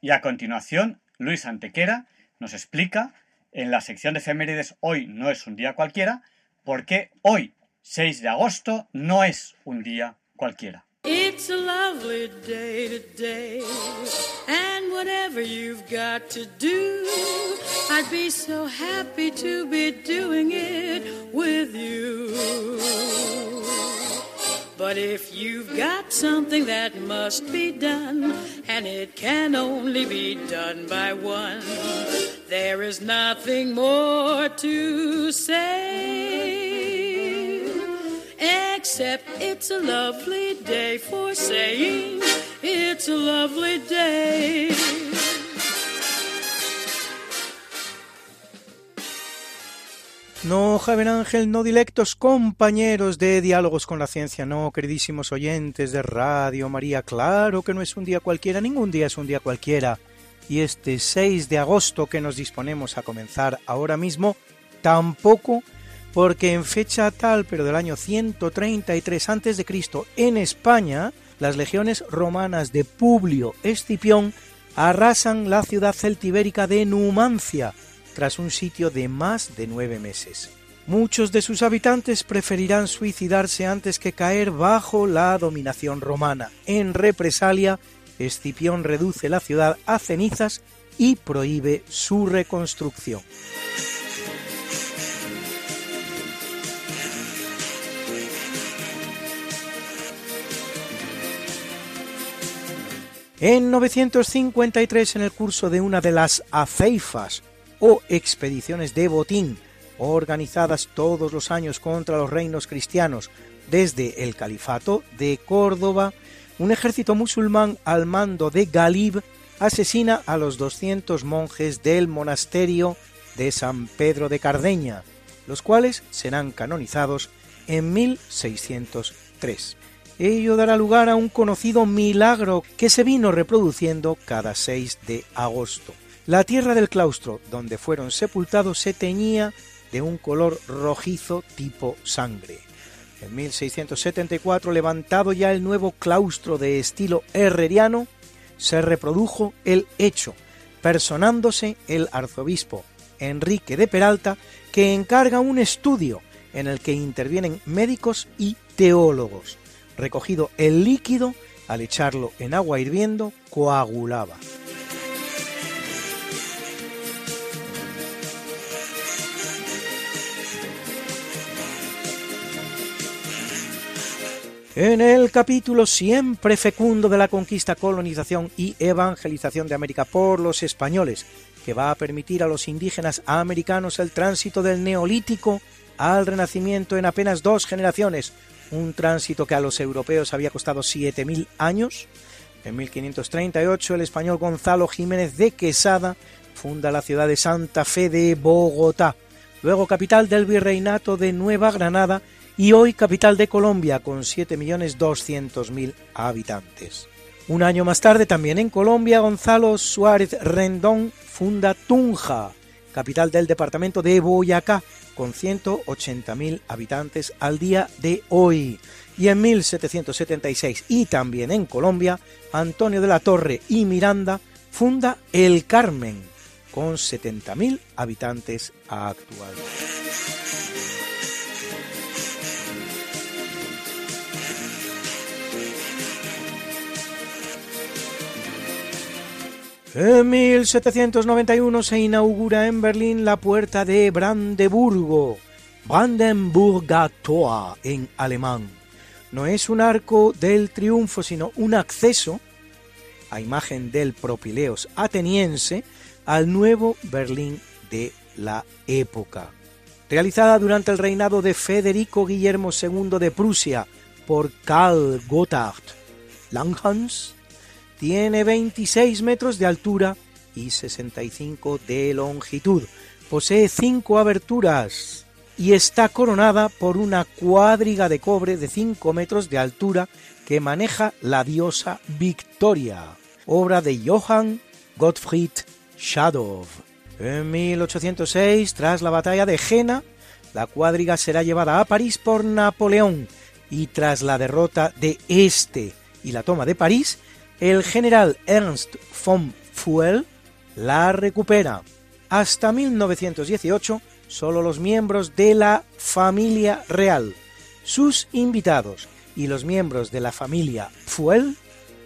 Speaker 2: Y a continuación, Luis Antequera nos explica en la sección de efemérides Hoy no es un día cualquiera, por qué hoy, 6 de agosto, no es un día cualquiera.
Speaker 10: It's a lovely day today, and whatever you've got to do, I'd be so happy to be doing it with you. But if you've got something that must be done, and it can only be done by one, there is nothing more to say. Except it's a lovely day for saying it's a lovely day.
Speaker 11: No, Javier Ángel, no dilectos compañeros de Diálogos con la Ciencia, no, queridísimos oyentes de Radio María, claro que no es un día cualquiera, ningún día es un día cualquiera. Y este 6 de agosto que nos disponemos a comenzar ahora mismo, tampoco porque en fecha tal, pero del año 133 a.C., en España, las legiones romanas de Publio Escipión arrasan la ciudad celtibérica de Numancia, tras un sitio de más de nueve meses. Muchos de sus habitantes preferirán suicidarse antes que caer bajo la dominación romana. En represalia, Escipión reduce la ciudad a cenizas y prohíbe su reconstrucción. En 953, en el curso de una de las aceifas o expediciones de botín organizadas todos los años contra los reinos cristianos desde el califato de Córdoba, un ejército musulmán al mando de Galib asesina a los 200 monjes del monasterio de San Pedro de Cardeña, los cuales serán canonizados en 1603. Ello dará lugar a un conocido milagro que se vino reproduciendo cada 6 de agosto. La tierra del claustro donde fueron sepultados se teñía de un color rojizo tipo sangre. En 1674, levantado ya el nuevo claustro de estilo herreriano, se reprodujo el hecho, personándose el arzobispo Enrique de Peralta, que encarga un estudio en el que intervienen médicos y teólogos recogido el líquido, al echarlo en agua hirviendo, coagulaba. En el capítulo siempre fecundo de la conquista, colonización y evangelización de América por los españoles, que va a permitir a los indígenas americanos el tránsito del neolítico al renacimiento en apenas dos generaciones, un tránsito que a los europeos había costado 7.000 años. En 1538 el español Gonzalo Jiménez de Quesada funda la ciudad de Santa Fe de Bogotá, luego capital del virreinato de Nueva Granada y hoy capital de Colombia con 7.200.000 habitantes. Un año más tarde, también en Colombia, Gonzalo Suárez Rendón funda Tunja, capital del departamento de Boyacá, con 180.000 habitantes al día de hoy. Y en 1776, y también en Colombia, Antonio de la Torre y Miranda funda El Carmen, con 70.000 habitantes actuales. En 1791 se inaugura en Berlín la puerta de Brandeburgo, Brandenburger Tor en alemán. No es un arco del triunfo, sino un acceso, a imagen del propileos ateniense, al nuevo Berlín de la época. Realizada durante el reinado de Federico Guillermo II de Prusia por Karl Gotthard Langhans, tiene 26 metros de altura y 65 de longitud. Posee cinco aberturas y está coronada por una cuadriga de cobre de 5 metros de altura que maneja la diosa Victoria, obra de Johann Gottfried Schadow. En 1806, tras la batalla de Jena, la cuadriga será llevada a París por Napoleón y tras la derrota de este y la toma de París, el general Ernst von Fuel la recupera. Hasta 1918, solo los miembros de la familia real, sus invitados y los miembros de la familia Fuel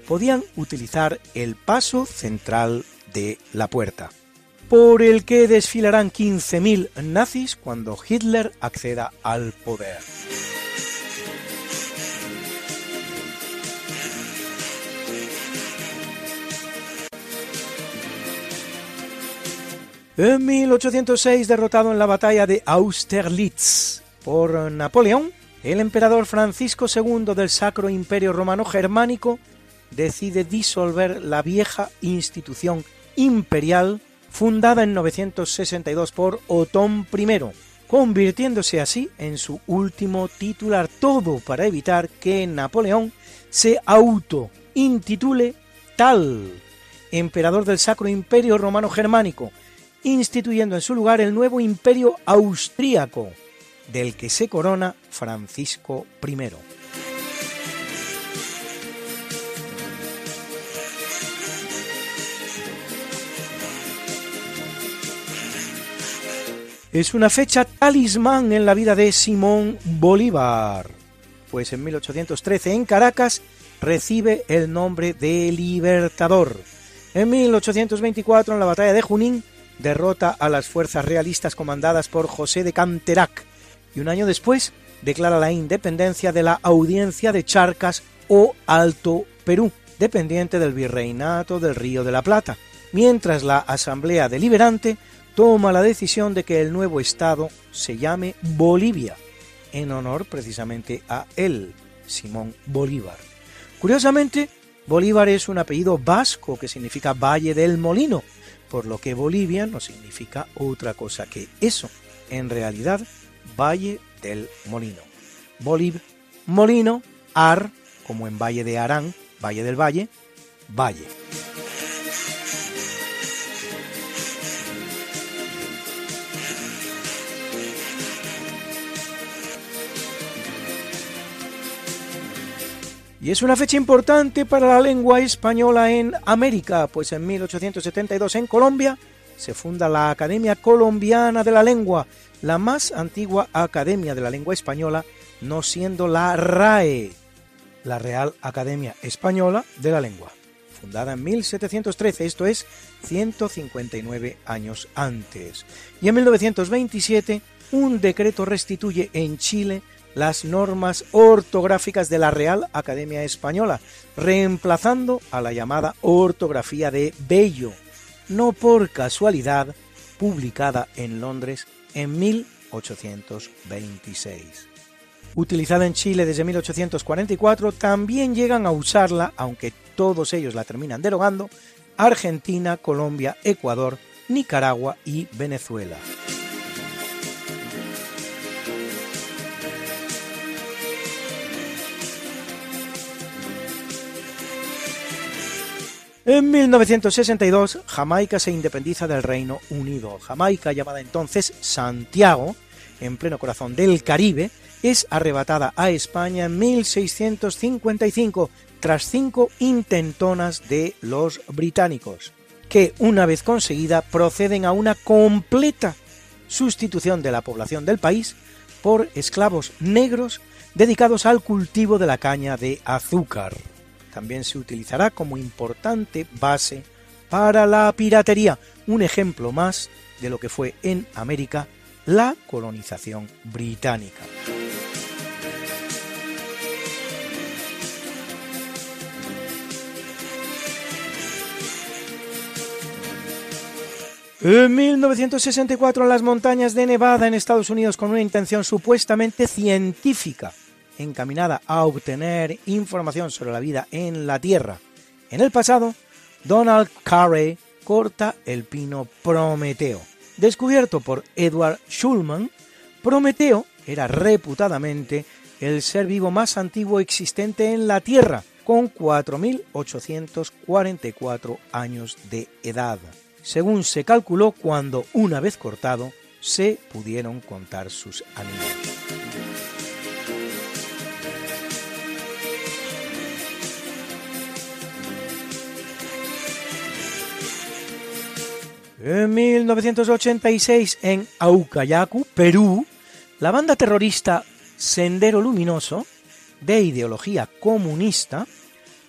Speaker 11: podían utilizar el paso central de la puerta, por el que desfilarán 15.000 nazis cuando Hitler acceda al poder. En 1806, derrotado en la batalla de Austerlitz por Napoleón, el emperador Francisco II del Sacro Imperio Romano Germánico decide disolver la vieja institución imperial fundada en 962 por Otón I, convirtiéndose así en su último titular, todo para evitar que Napoleón se auto-intitule tal emperador del Sacro Imperio Romano Germánico, instituyendo en su lugar el nuevo imperio austríaco, del que se corona Francisco I. Es una fecha talismán en la vida de Simón Bolívar, pues en 1813 en Caracas recibe el nombre de Libertador. En 1824 en la batalla de Junín derrota a las fuerzas realistas comandadas por José de Canterac y un año después declara la independencia de la Audiencia de Charcas o Alto Perú, dependiente del Virreinato del Río de la Plata, mientras la Asamblea Deliberante toma la decisión de que el nuevo Estado se llame Bolivia, en honor precisamente a él, Simón Bolívar. Curiosamente, Bolívar es un apellido vasco que significa Valle del Molino, por lo que Bolivia no significa otra cosa que eso, en realidad, Valle del Molino. Boliv, Molino, Ar, como en Valle de Arán, Valle del Valle, Valle. Y es una fecha importante para la lengua española en América, pues en 1872 en Colombia se funda la Academia Colombiana de la Lengua, la más antigua academia de la lengua española, no siendo la RAE, la Real Academia Española de la Lengua, fundada en 1713, esto es 159 años antes. Y en 1927 un decreto restituye en Chile las normas ortográficas de la Real Academia Española, reemplazando a la llamada ortografía de Bello, no por casualidad publicada en Londres en 1826. Utilizada en Chile desde 1844, también llegan a usarla, aunque todos ellos la terminan derogando, Argentina, Colombia, Ecuador, Nicaragua y Venezuela. En 1962, Jamaica se independiza del Reino Unido. Jamaica, llamada entonces Santiago, en pleno corazón del Caribe, es arrebatada a España en 1655 tras cinco intentonas de los británicos, que una vez conseguida proceden a una completa sustitución de la población del país por esclavos negros dedicados al cultivo de la caña de azúcar. También se utilizará como importante base para la piratería, un ejemplo más de lo que fue en América la colonización británica. En 1964 en las montañas de Nevada en Estados Unidos con una intención supuestamente científica encaminada a obtener información sobre la vida en la Tierra. En el pasado, Donald Carey corta el pino Prometeo. Descubierto por Edward Schulman, Prometeo era reputadamente el ser vivo más antiguo existente en la Tierra, con 4.844 años de edad según se calculó cuando, una vez cortado, se pudieron contar sus animales. En 1986, en Aucayacu, Perú, la banda terrorista Sendero Luminoso, de ideología comunista,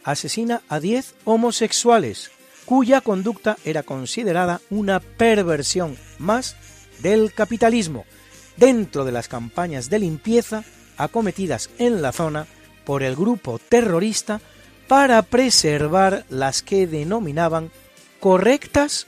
Speaker 11: asesina a 10 homosexuales cuya conducta era considerada una perversión más del capitalismo dentro de las campañas de limpieza acometidas en la zona por el grupo terrorista para preservar las que denominaban correctas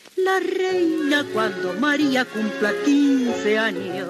Speaker 12: la reina cuando María cumpla 15 años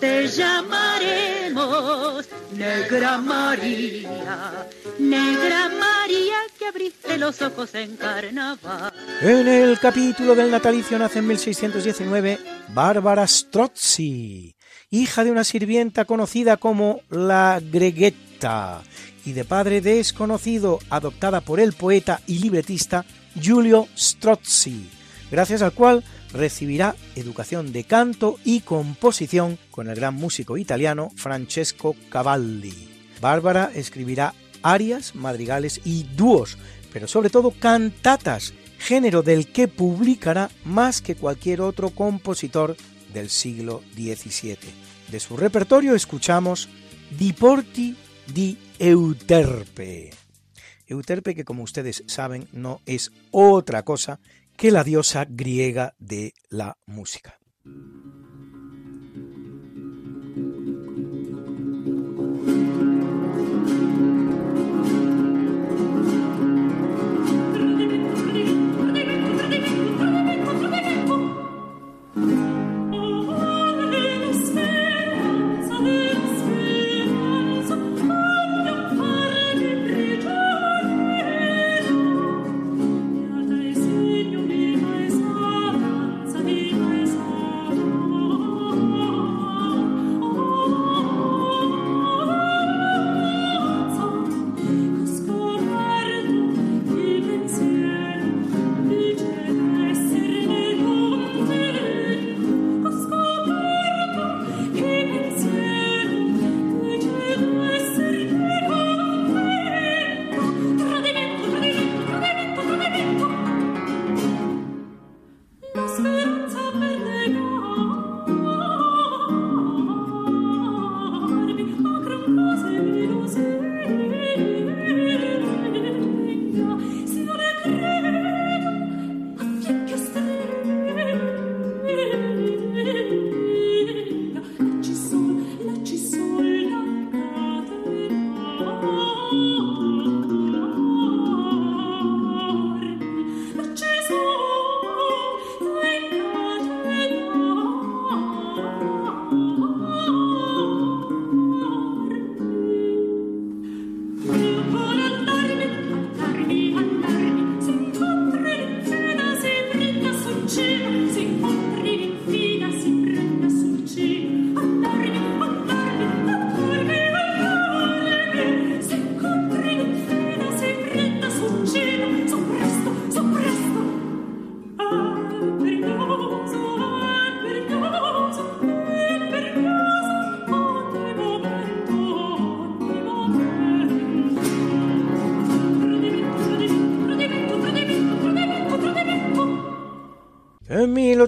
Speaker 12: te llamaremos Negra María, Negra María que abriste los ojos en carnaval.
Speaker 11: En el capítulo del natalicio nace en 1619 Bárbara Strozzi, hija de una sirvienta conocida como la Greguetta y de padre desconocido, adoptada por el poeta y libretista Giulio Strozzi, gracias al cual recibirá educación de canto y composición con el gran músico italiano Francesco Cavalli. Bárbara escribirá arias, madrigales y dúos, pero sobre todo cantatas, género del que publicará más que cualquier otro compositor del siglo XVII. De su repertorio escuchamos Diporti di Euterpe. Euterpe que como ustedes saben no es otra cosa que la diosa griega de la música.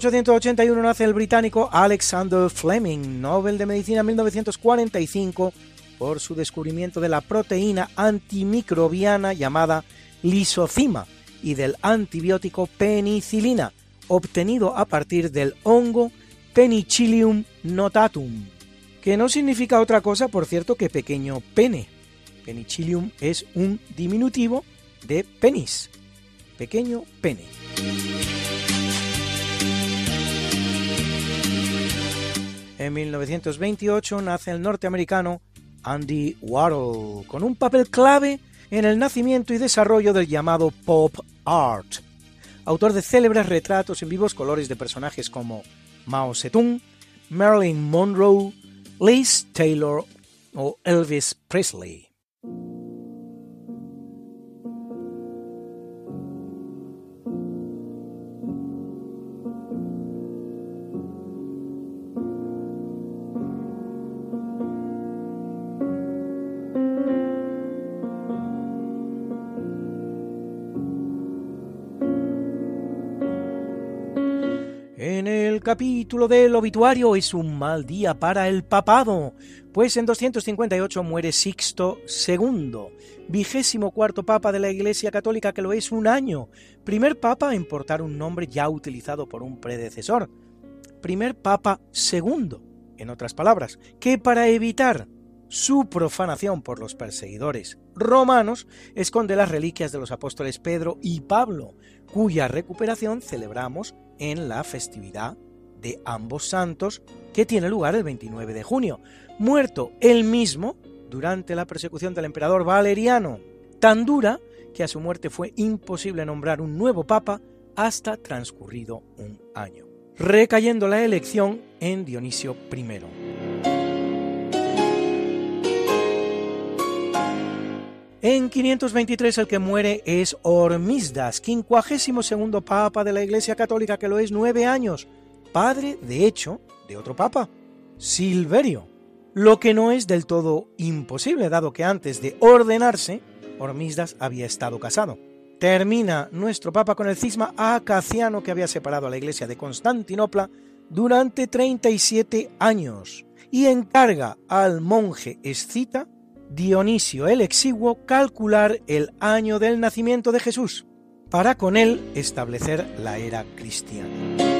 Speaker 11: 1881 nace el británico Alexander Fleming, Nobel de Medicina 1945, por su descubrimiento de la proteína antimicrobiana llamada lisocima y del antibiótico penicilina, obtenido a partir del hongo Penicillium notatum, que no significa otra cosa, por cierto, que pequeño pene. Penicillium es un diminutivo de penis, pequeño pene. En 1928 nace el norteamericano Andy Warhol, con un papel clave en el nacimiento y desarrollo del llamado pop art, autor de célebres retratos en vivos colores de personajes como Mao Zedong, Marilyn Monroe, Liz Taylor o Elvis Presley. Capítulo del obituario es un mal día para el papado, pues en 258 muere Sixto II, vigésimo cuarto papa de la Iglesia Católica que lo es un año, primer papa en portar un nombre ya utilizado por un predecesor, primer papa segundo, en otras palabras, que para evitar su profanación por los perseguidores romanos esconde las reliquias de los apóstoles Pedro y Pablo, cuya recuperación celebramos en la festividad de ambos santos que tiene lugar el 29 de junio, muerto él mismo durante la persecución del emperador Valeriano, tan dura que a su muerte fue imposible nombrar un nuevo papa hasta transcurrido un año, recayendo la elección en Dionisio I. En 523 el que muere es Hormisdas, quincuagésimo segundo papa de la Iglesia Católica, que lo es nueve años, padre, de hecho, de otro papa, Silverio, lo que no es del todo imposible, dado que antes de ordenarse, Hormisdas había estado casado. Termina nuestro papa con el cisma acaciano que había separado a la iglesia de Constantinopla durante 37 años y encarga al monje escita Dionisio el Exiguo calcular el año del nacimiento de Jesús, para con él establecer la era cristiana.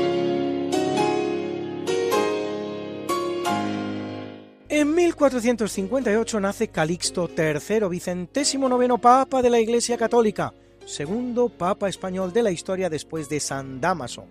Speaker 11: En 1458 nace Calixto III, vicentésimo noveno papa de la Iglesia Católica, segundo papa español de la historia después de San Damaso,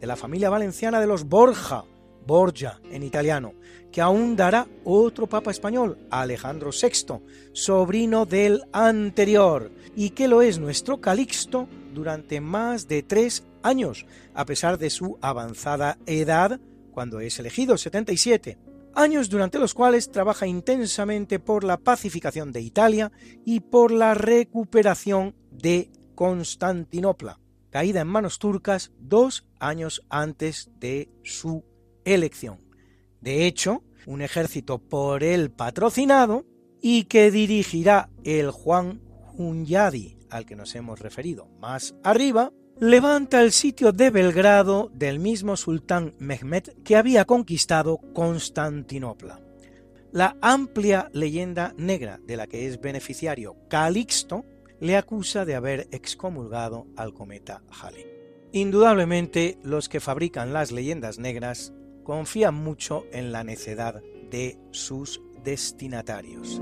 Speaker 11: de la familia valenciana de los Borja, Borgia en italiano, que aún dará otro papa español, Alejandro VI, sobrino del anterior, y que lo es nuestro Calixto durante más de tres años, a pesar de su avanzada edad cuando es elegido, 77 años durante los cuales trabaja intensamente por la pacificación de Italia y por la recuperación de Constantinopla, caída en manos turcas dos años antes de su elección. De hecho, un ejército por él patrocinado y que dirigirá el Juan Hunyadi, al que nos hemos referido más arriba, levanta el sitio de Belgrado del mismo sultán Mehmed que había conquistado Constantinopla. La amplia leyenda negra de la que es beneficiario Calixto le acusa de haber excomulgado al cometa Halley. Indudablemente, los que fabrican las leyendas negras confían mucho en la necedad de sus destinatarios.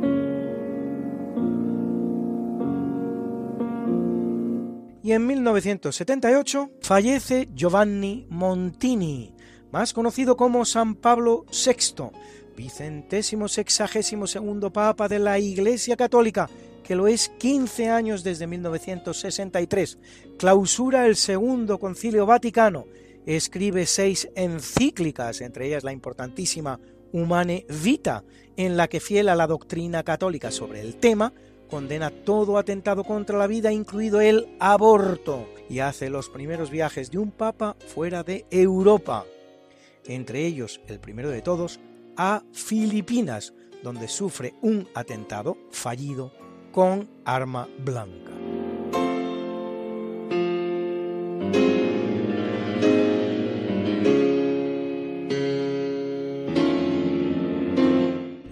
Speaker 11: Y en 1978 fallece Giovanni Montini, más conocido como San Pablo VI, vicentésimo sexagésimo segundo papa de la Iglesia Católica, que lo es 15 años desde 1963, clausura el segundo concilio vaticano, escribe seis encíclicas, entre ellas la importantísima Humane Vita, en la que fiel a la doctrina católica sobre el tema, condena todo atentado contra la vida, incluido el aborto, y hace los primeros viajes de un papa fuera de Europa, entre ellos el primero de todos, a Filipinas, donde sufre un atentado fallido con arma blanca.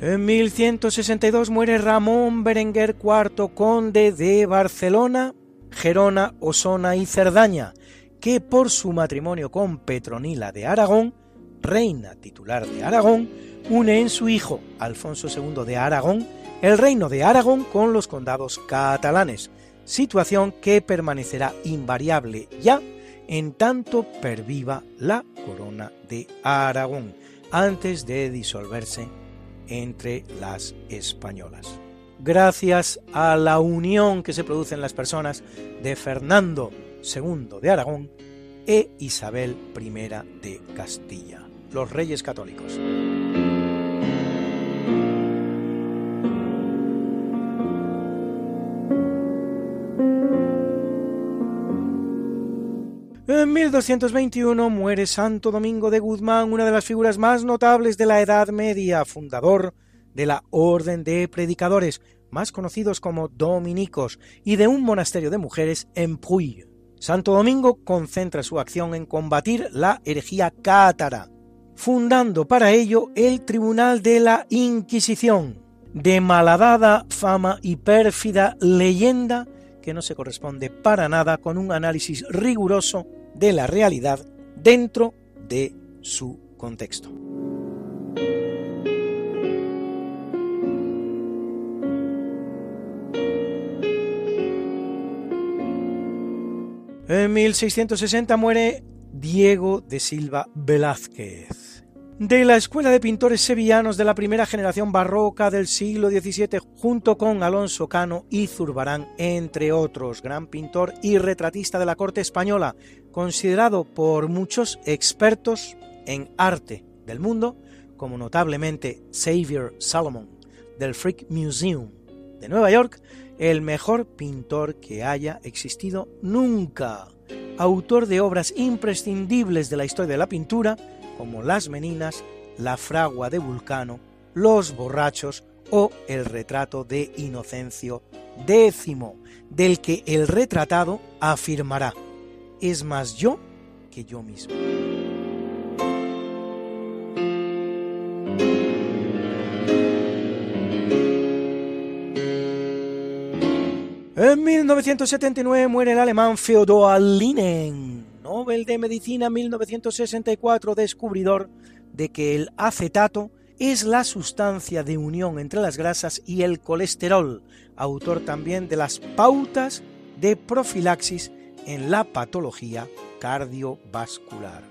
Speaker 11: En 1162 muere Ramón Berenguer IV, conde de Barcelona, Gerona, Osona y Cerdaña, que por su matrimonio con Petronila de Aragón, reina titular de Aragón, une en su hijo Alfonso II de Aragón el reino de Aragón con los condados catalanes, situación que permanecerá invariable ya en tanto perviva la corona de Aragón, antes de disolverse entre las españolas. Gracias a la unión que se produce en las personas de Fernando II de Aragón e Isabel I de Castilla, los reyes católicos. 1221 muere Santo Domingo de Guzmán, una de las figuras más notables de la Edad Media, fundador de la Orden de Predicadores, más conocidos como dominicos, y de un monasterio de mujeres en Puy. Santo Domingo concentra su acción en combatir la herejía cátara, fundando para ello el Tribunal de la Inquisición, de malhadada fama y pérfida leyenda que no se corresponde para nada con un análisis riguroso de la realidad dentro de su contexto. En 1660 muere Diego de Silva Velázquez de la Escuela de Pintores Sevillanos de la primera generación barroca del siglo XVII, junto con Alonso Cano y Zurbarán, entre otros, gran pintor y retratista de la corte española, considerado por muchos expertos en arte del mundo, como notablemente Xavier Salomon del Frick Museum de Nueva York, el mejor pintor que haya existido nunca, autor de obras imprescindibles de la historia de la pintura, como Las Meninas, La Fragua de Vulcano, Los Borrachos o el retrato de Inocencio X, del que el retratado afirmará, es más yo que yo mismo. En 1979 muere el alemán Feodor Linen, Nobel de Medicina 1964, descubridor de que el acetato es la sustancia de unión entre las grasas y el colesterol, autor también de las pautas de profilaxis en la patología cardiovascular.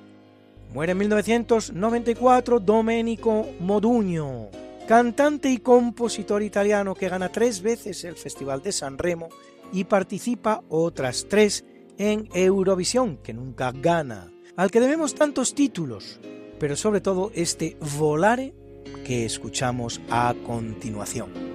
Speaker 11: Muere en 1994 Domenico Modugno, cantante y compositor italiano que gana tres veces el Festival de San Remo y participa otras tres en Eurovisión, que nunca gana, al que debemos tantos títulos, pero sobre todo este Volare que escuchamos a continuación.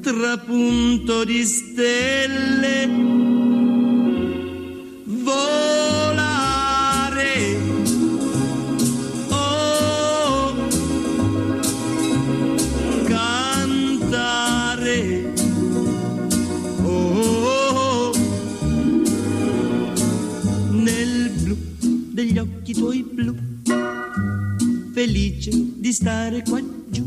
Speaker 13: trapunto di stelle. Volare. Oh, cantare. Oh, nel blu degli occhi tuoi blu, felice di stare qua giù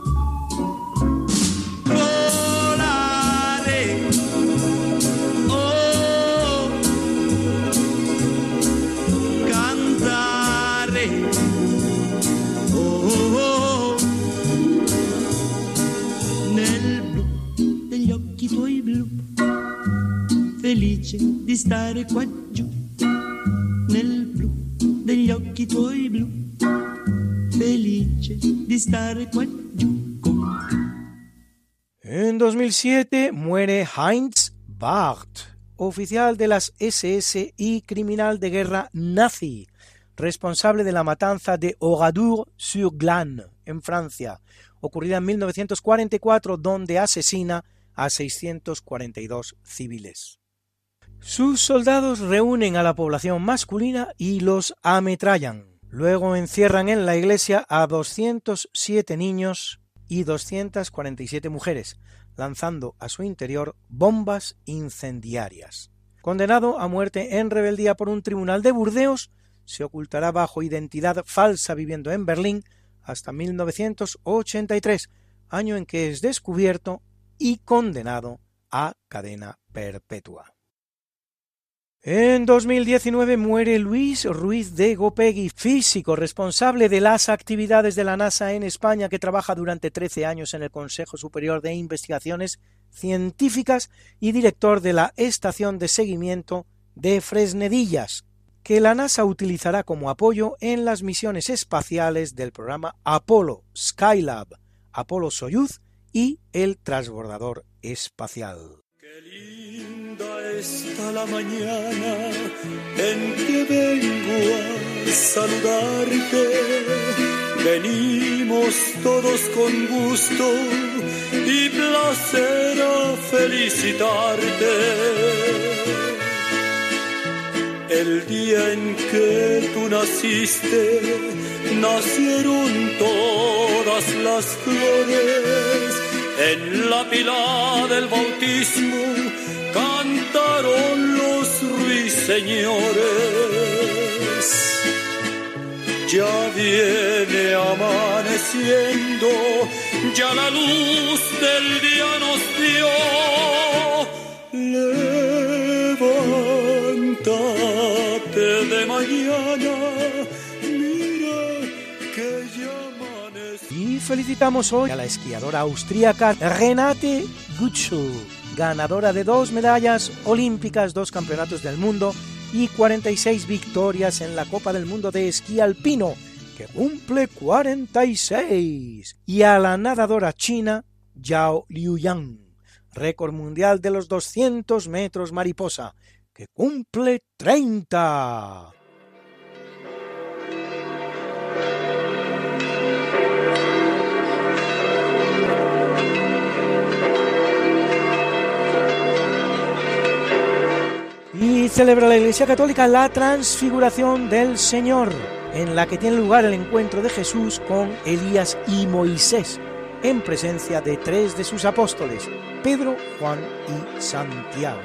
Speaker 13: Felice di stare qua nel blu occhi tuoi blu, felice di stare.
Speaker 11: En 2007 muere Heinz Barth, oficial de las SS y criminal de guerra nazi, responsable de la matanza de Oradour-sur-Glane, en Francia, ocurrida en 1944, donde asesina a 642 civiles. Sus soldados reúnen a la población masculina y los ametrallan. Luego encierran en la iglesia a 207 niños y 247 mujeres, lanzando a su interior bombas incendiarias. Condenado a muerte en rebeldía por un tribunal de Burdeos, se ocultará bajo identidad falsa viviendo en Berlín hasta 1983, año en que es descubierto y condenado a cadena perpetua. En 2019 muere Luis Ruiz de Gopegui, físico responsable de las actividades de la NASA en España, que trabaja durante 13 años en el Consejo Superior de Investigaciones Científicas y director de la Estación de Seguimiento de Fresnedillas, que la NASA utilizará como apoyo en las misiones espaciales del programa Apolo, Skylab, Apolo Soyuz y el transbordador espacial.
Speaker 14: Está la mañana en que vengo a saludarte. Venimos todos con gusto y placer a felicitarte. El día en que tú naciste, nacieron todas las flores en la pila del bautismo cantaron los ruiseñores. Ya viene amaneciendo, ya la luz del día nos dio. Levántate de mañana, mira que ya amanece.
Speaker 11: Y felicitamos hoy a la esquiadora austríaca Renate Gutschel, ganadora de dos medallas olímpicas, dos campeonatos del mundo y 46 victorias en la Copa del Mundo de Esquí Alpino, que cumple 46, y a la nadadora china Yao Liuyang, récord mundial de los 200 metros mariposa, que cumple 30. Y celebra la Iglesia Católica la transfiguración del Señor, en la que tiene lugar el encuentro de Jesús con Elías y Moisés, en presencia de tres de sus apóstoles, Pedro, Juan y Santiago.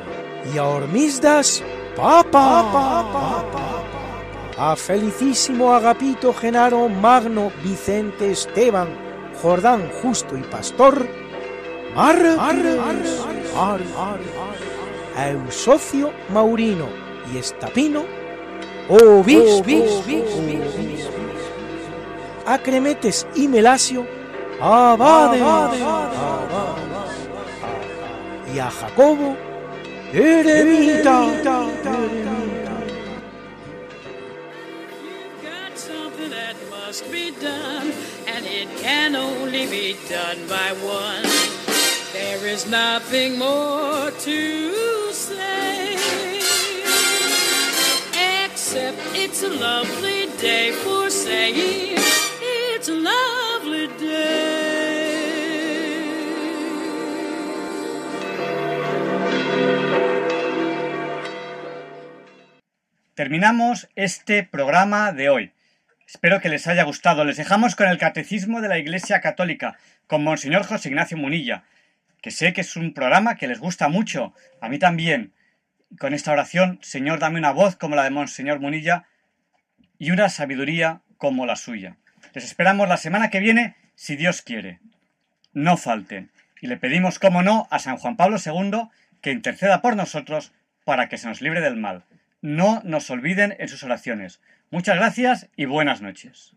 Speaker 11: Y a Hormisdas, Papa, a Felicísimo Agapito Genaro Magno Vicente Esteban, Jordán justo y pastor, a Eusocio Maurino. Y Estapino, obispo, a Cremetes y Melasio, abade, y a Jacobo, eremita.
Speaker 10: something that must be done, and it can only be done by one. There is nothing more to say, except it's a lovely day for saying it's a lovely day.
Speaker 2: Terminamos este programa de hoy. Espero que les haya gustado. Les dejamos con el Catecismo de la Iglesia Católica, con Monseñor José Ignacio Munilla, que sé que es un programa que les gusta mucho, a mí también. Con esta oración, Señor, dame una voz como la de Monseñor Munilla y una sabiduría como la suya. Les esperamos la semana que viene, si Dios quiere. No falten. Y le pedimos, como no, a San Juan Pablo II que interceda por nosotros para que se nos libre del mal. No nos olviden en sus oraciones. Muchas gracias y buenas noches.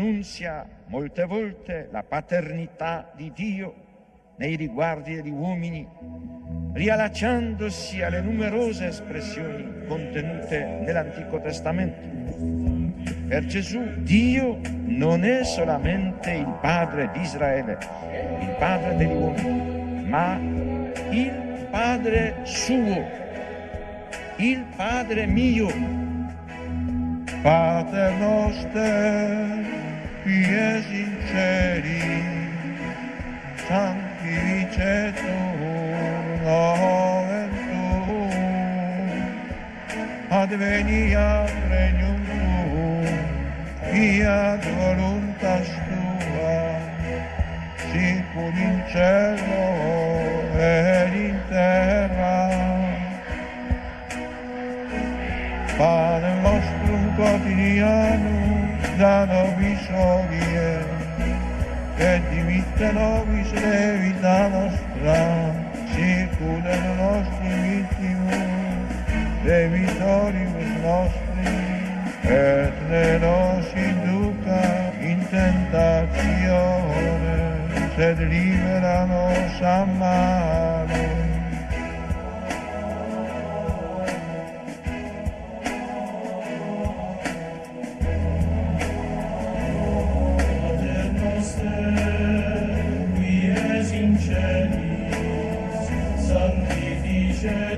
Speaker 15: Annunzia molte volte la paternità di Dio nei riguardi degli uomini, riallacciandosi alle numerose espressioni contenute nell'Antico Testamento. Per Gesù Dio non è solamente il Padre di Israele, il Padre degli uomini, ma il Padre suo, il Padre mio, Pater noster, Tanti e sinceri, tanti dice tu, la ventù, advenia regnum tu, fiat voluntas tua, sicur in cielo ed in terra. Padre nostrum quotidiano, Milano Visorie e di Mittanovis levi la nostra circulano nostri vittimus de vitorius nostri. Et ne nos induca in tentazione sed libera nos a
Speaker 16: male nation.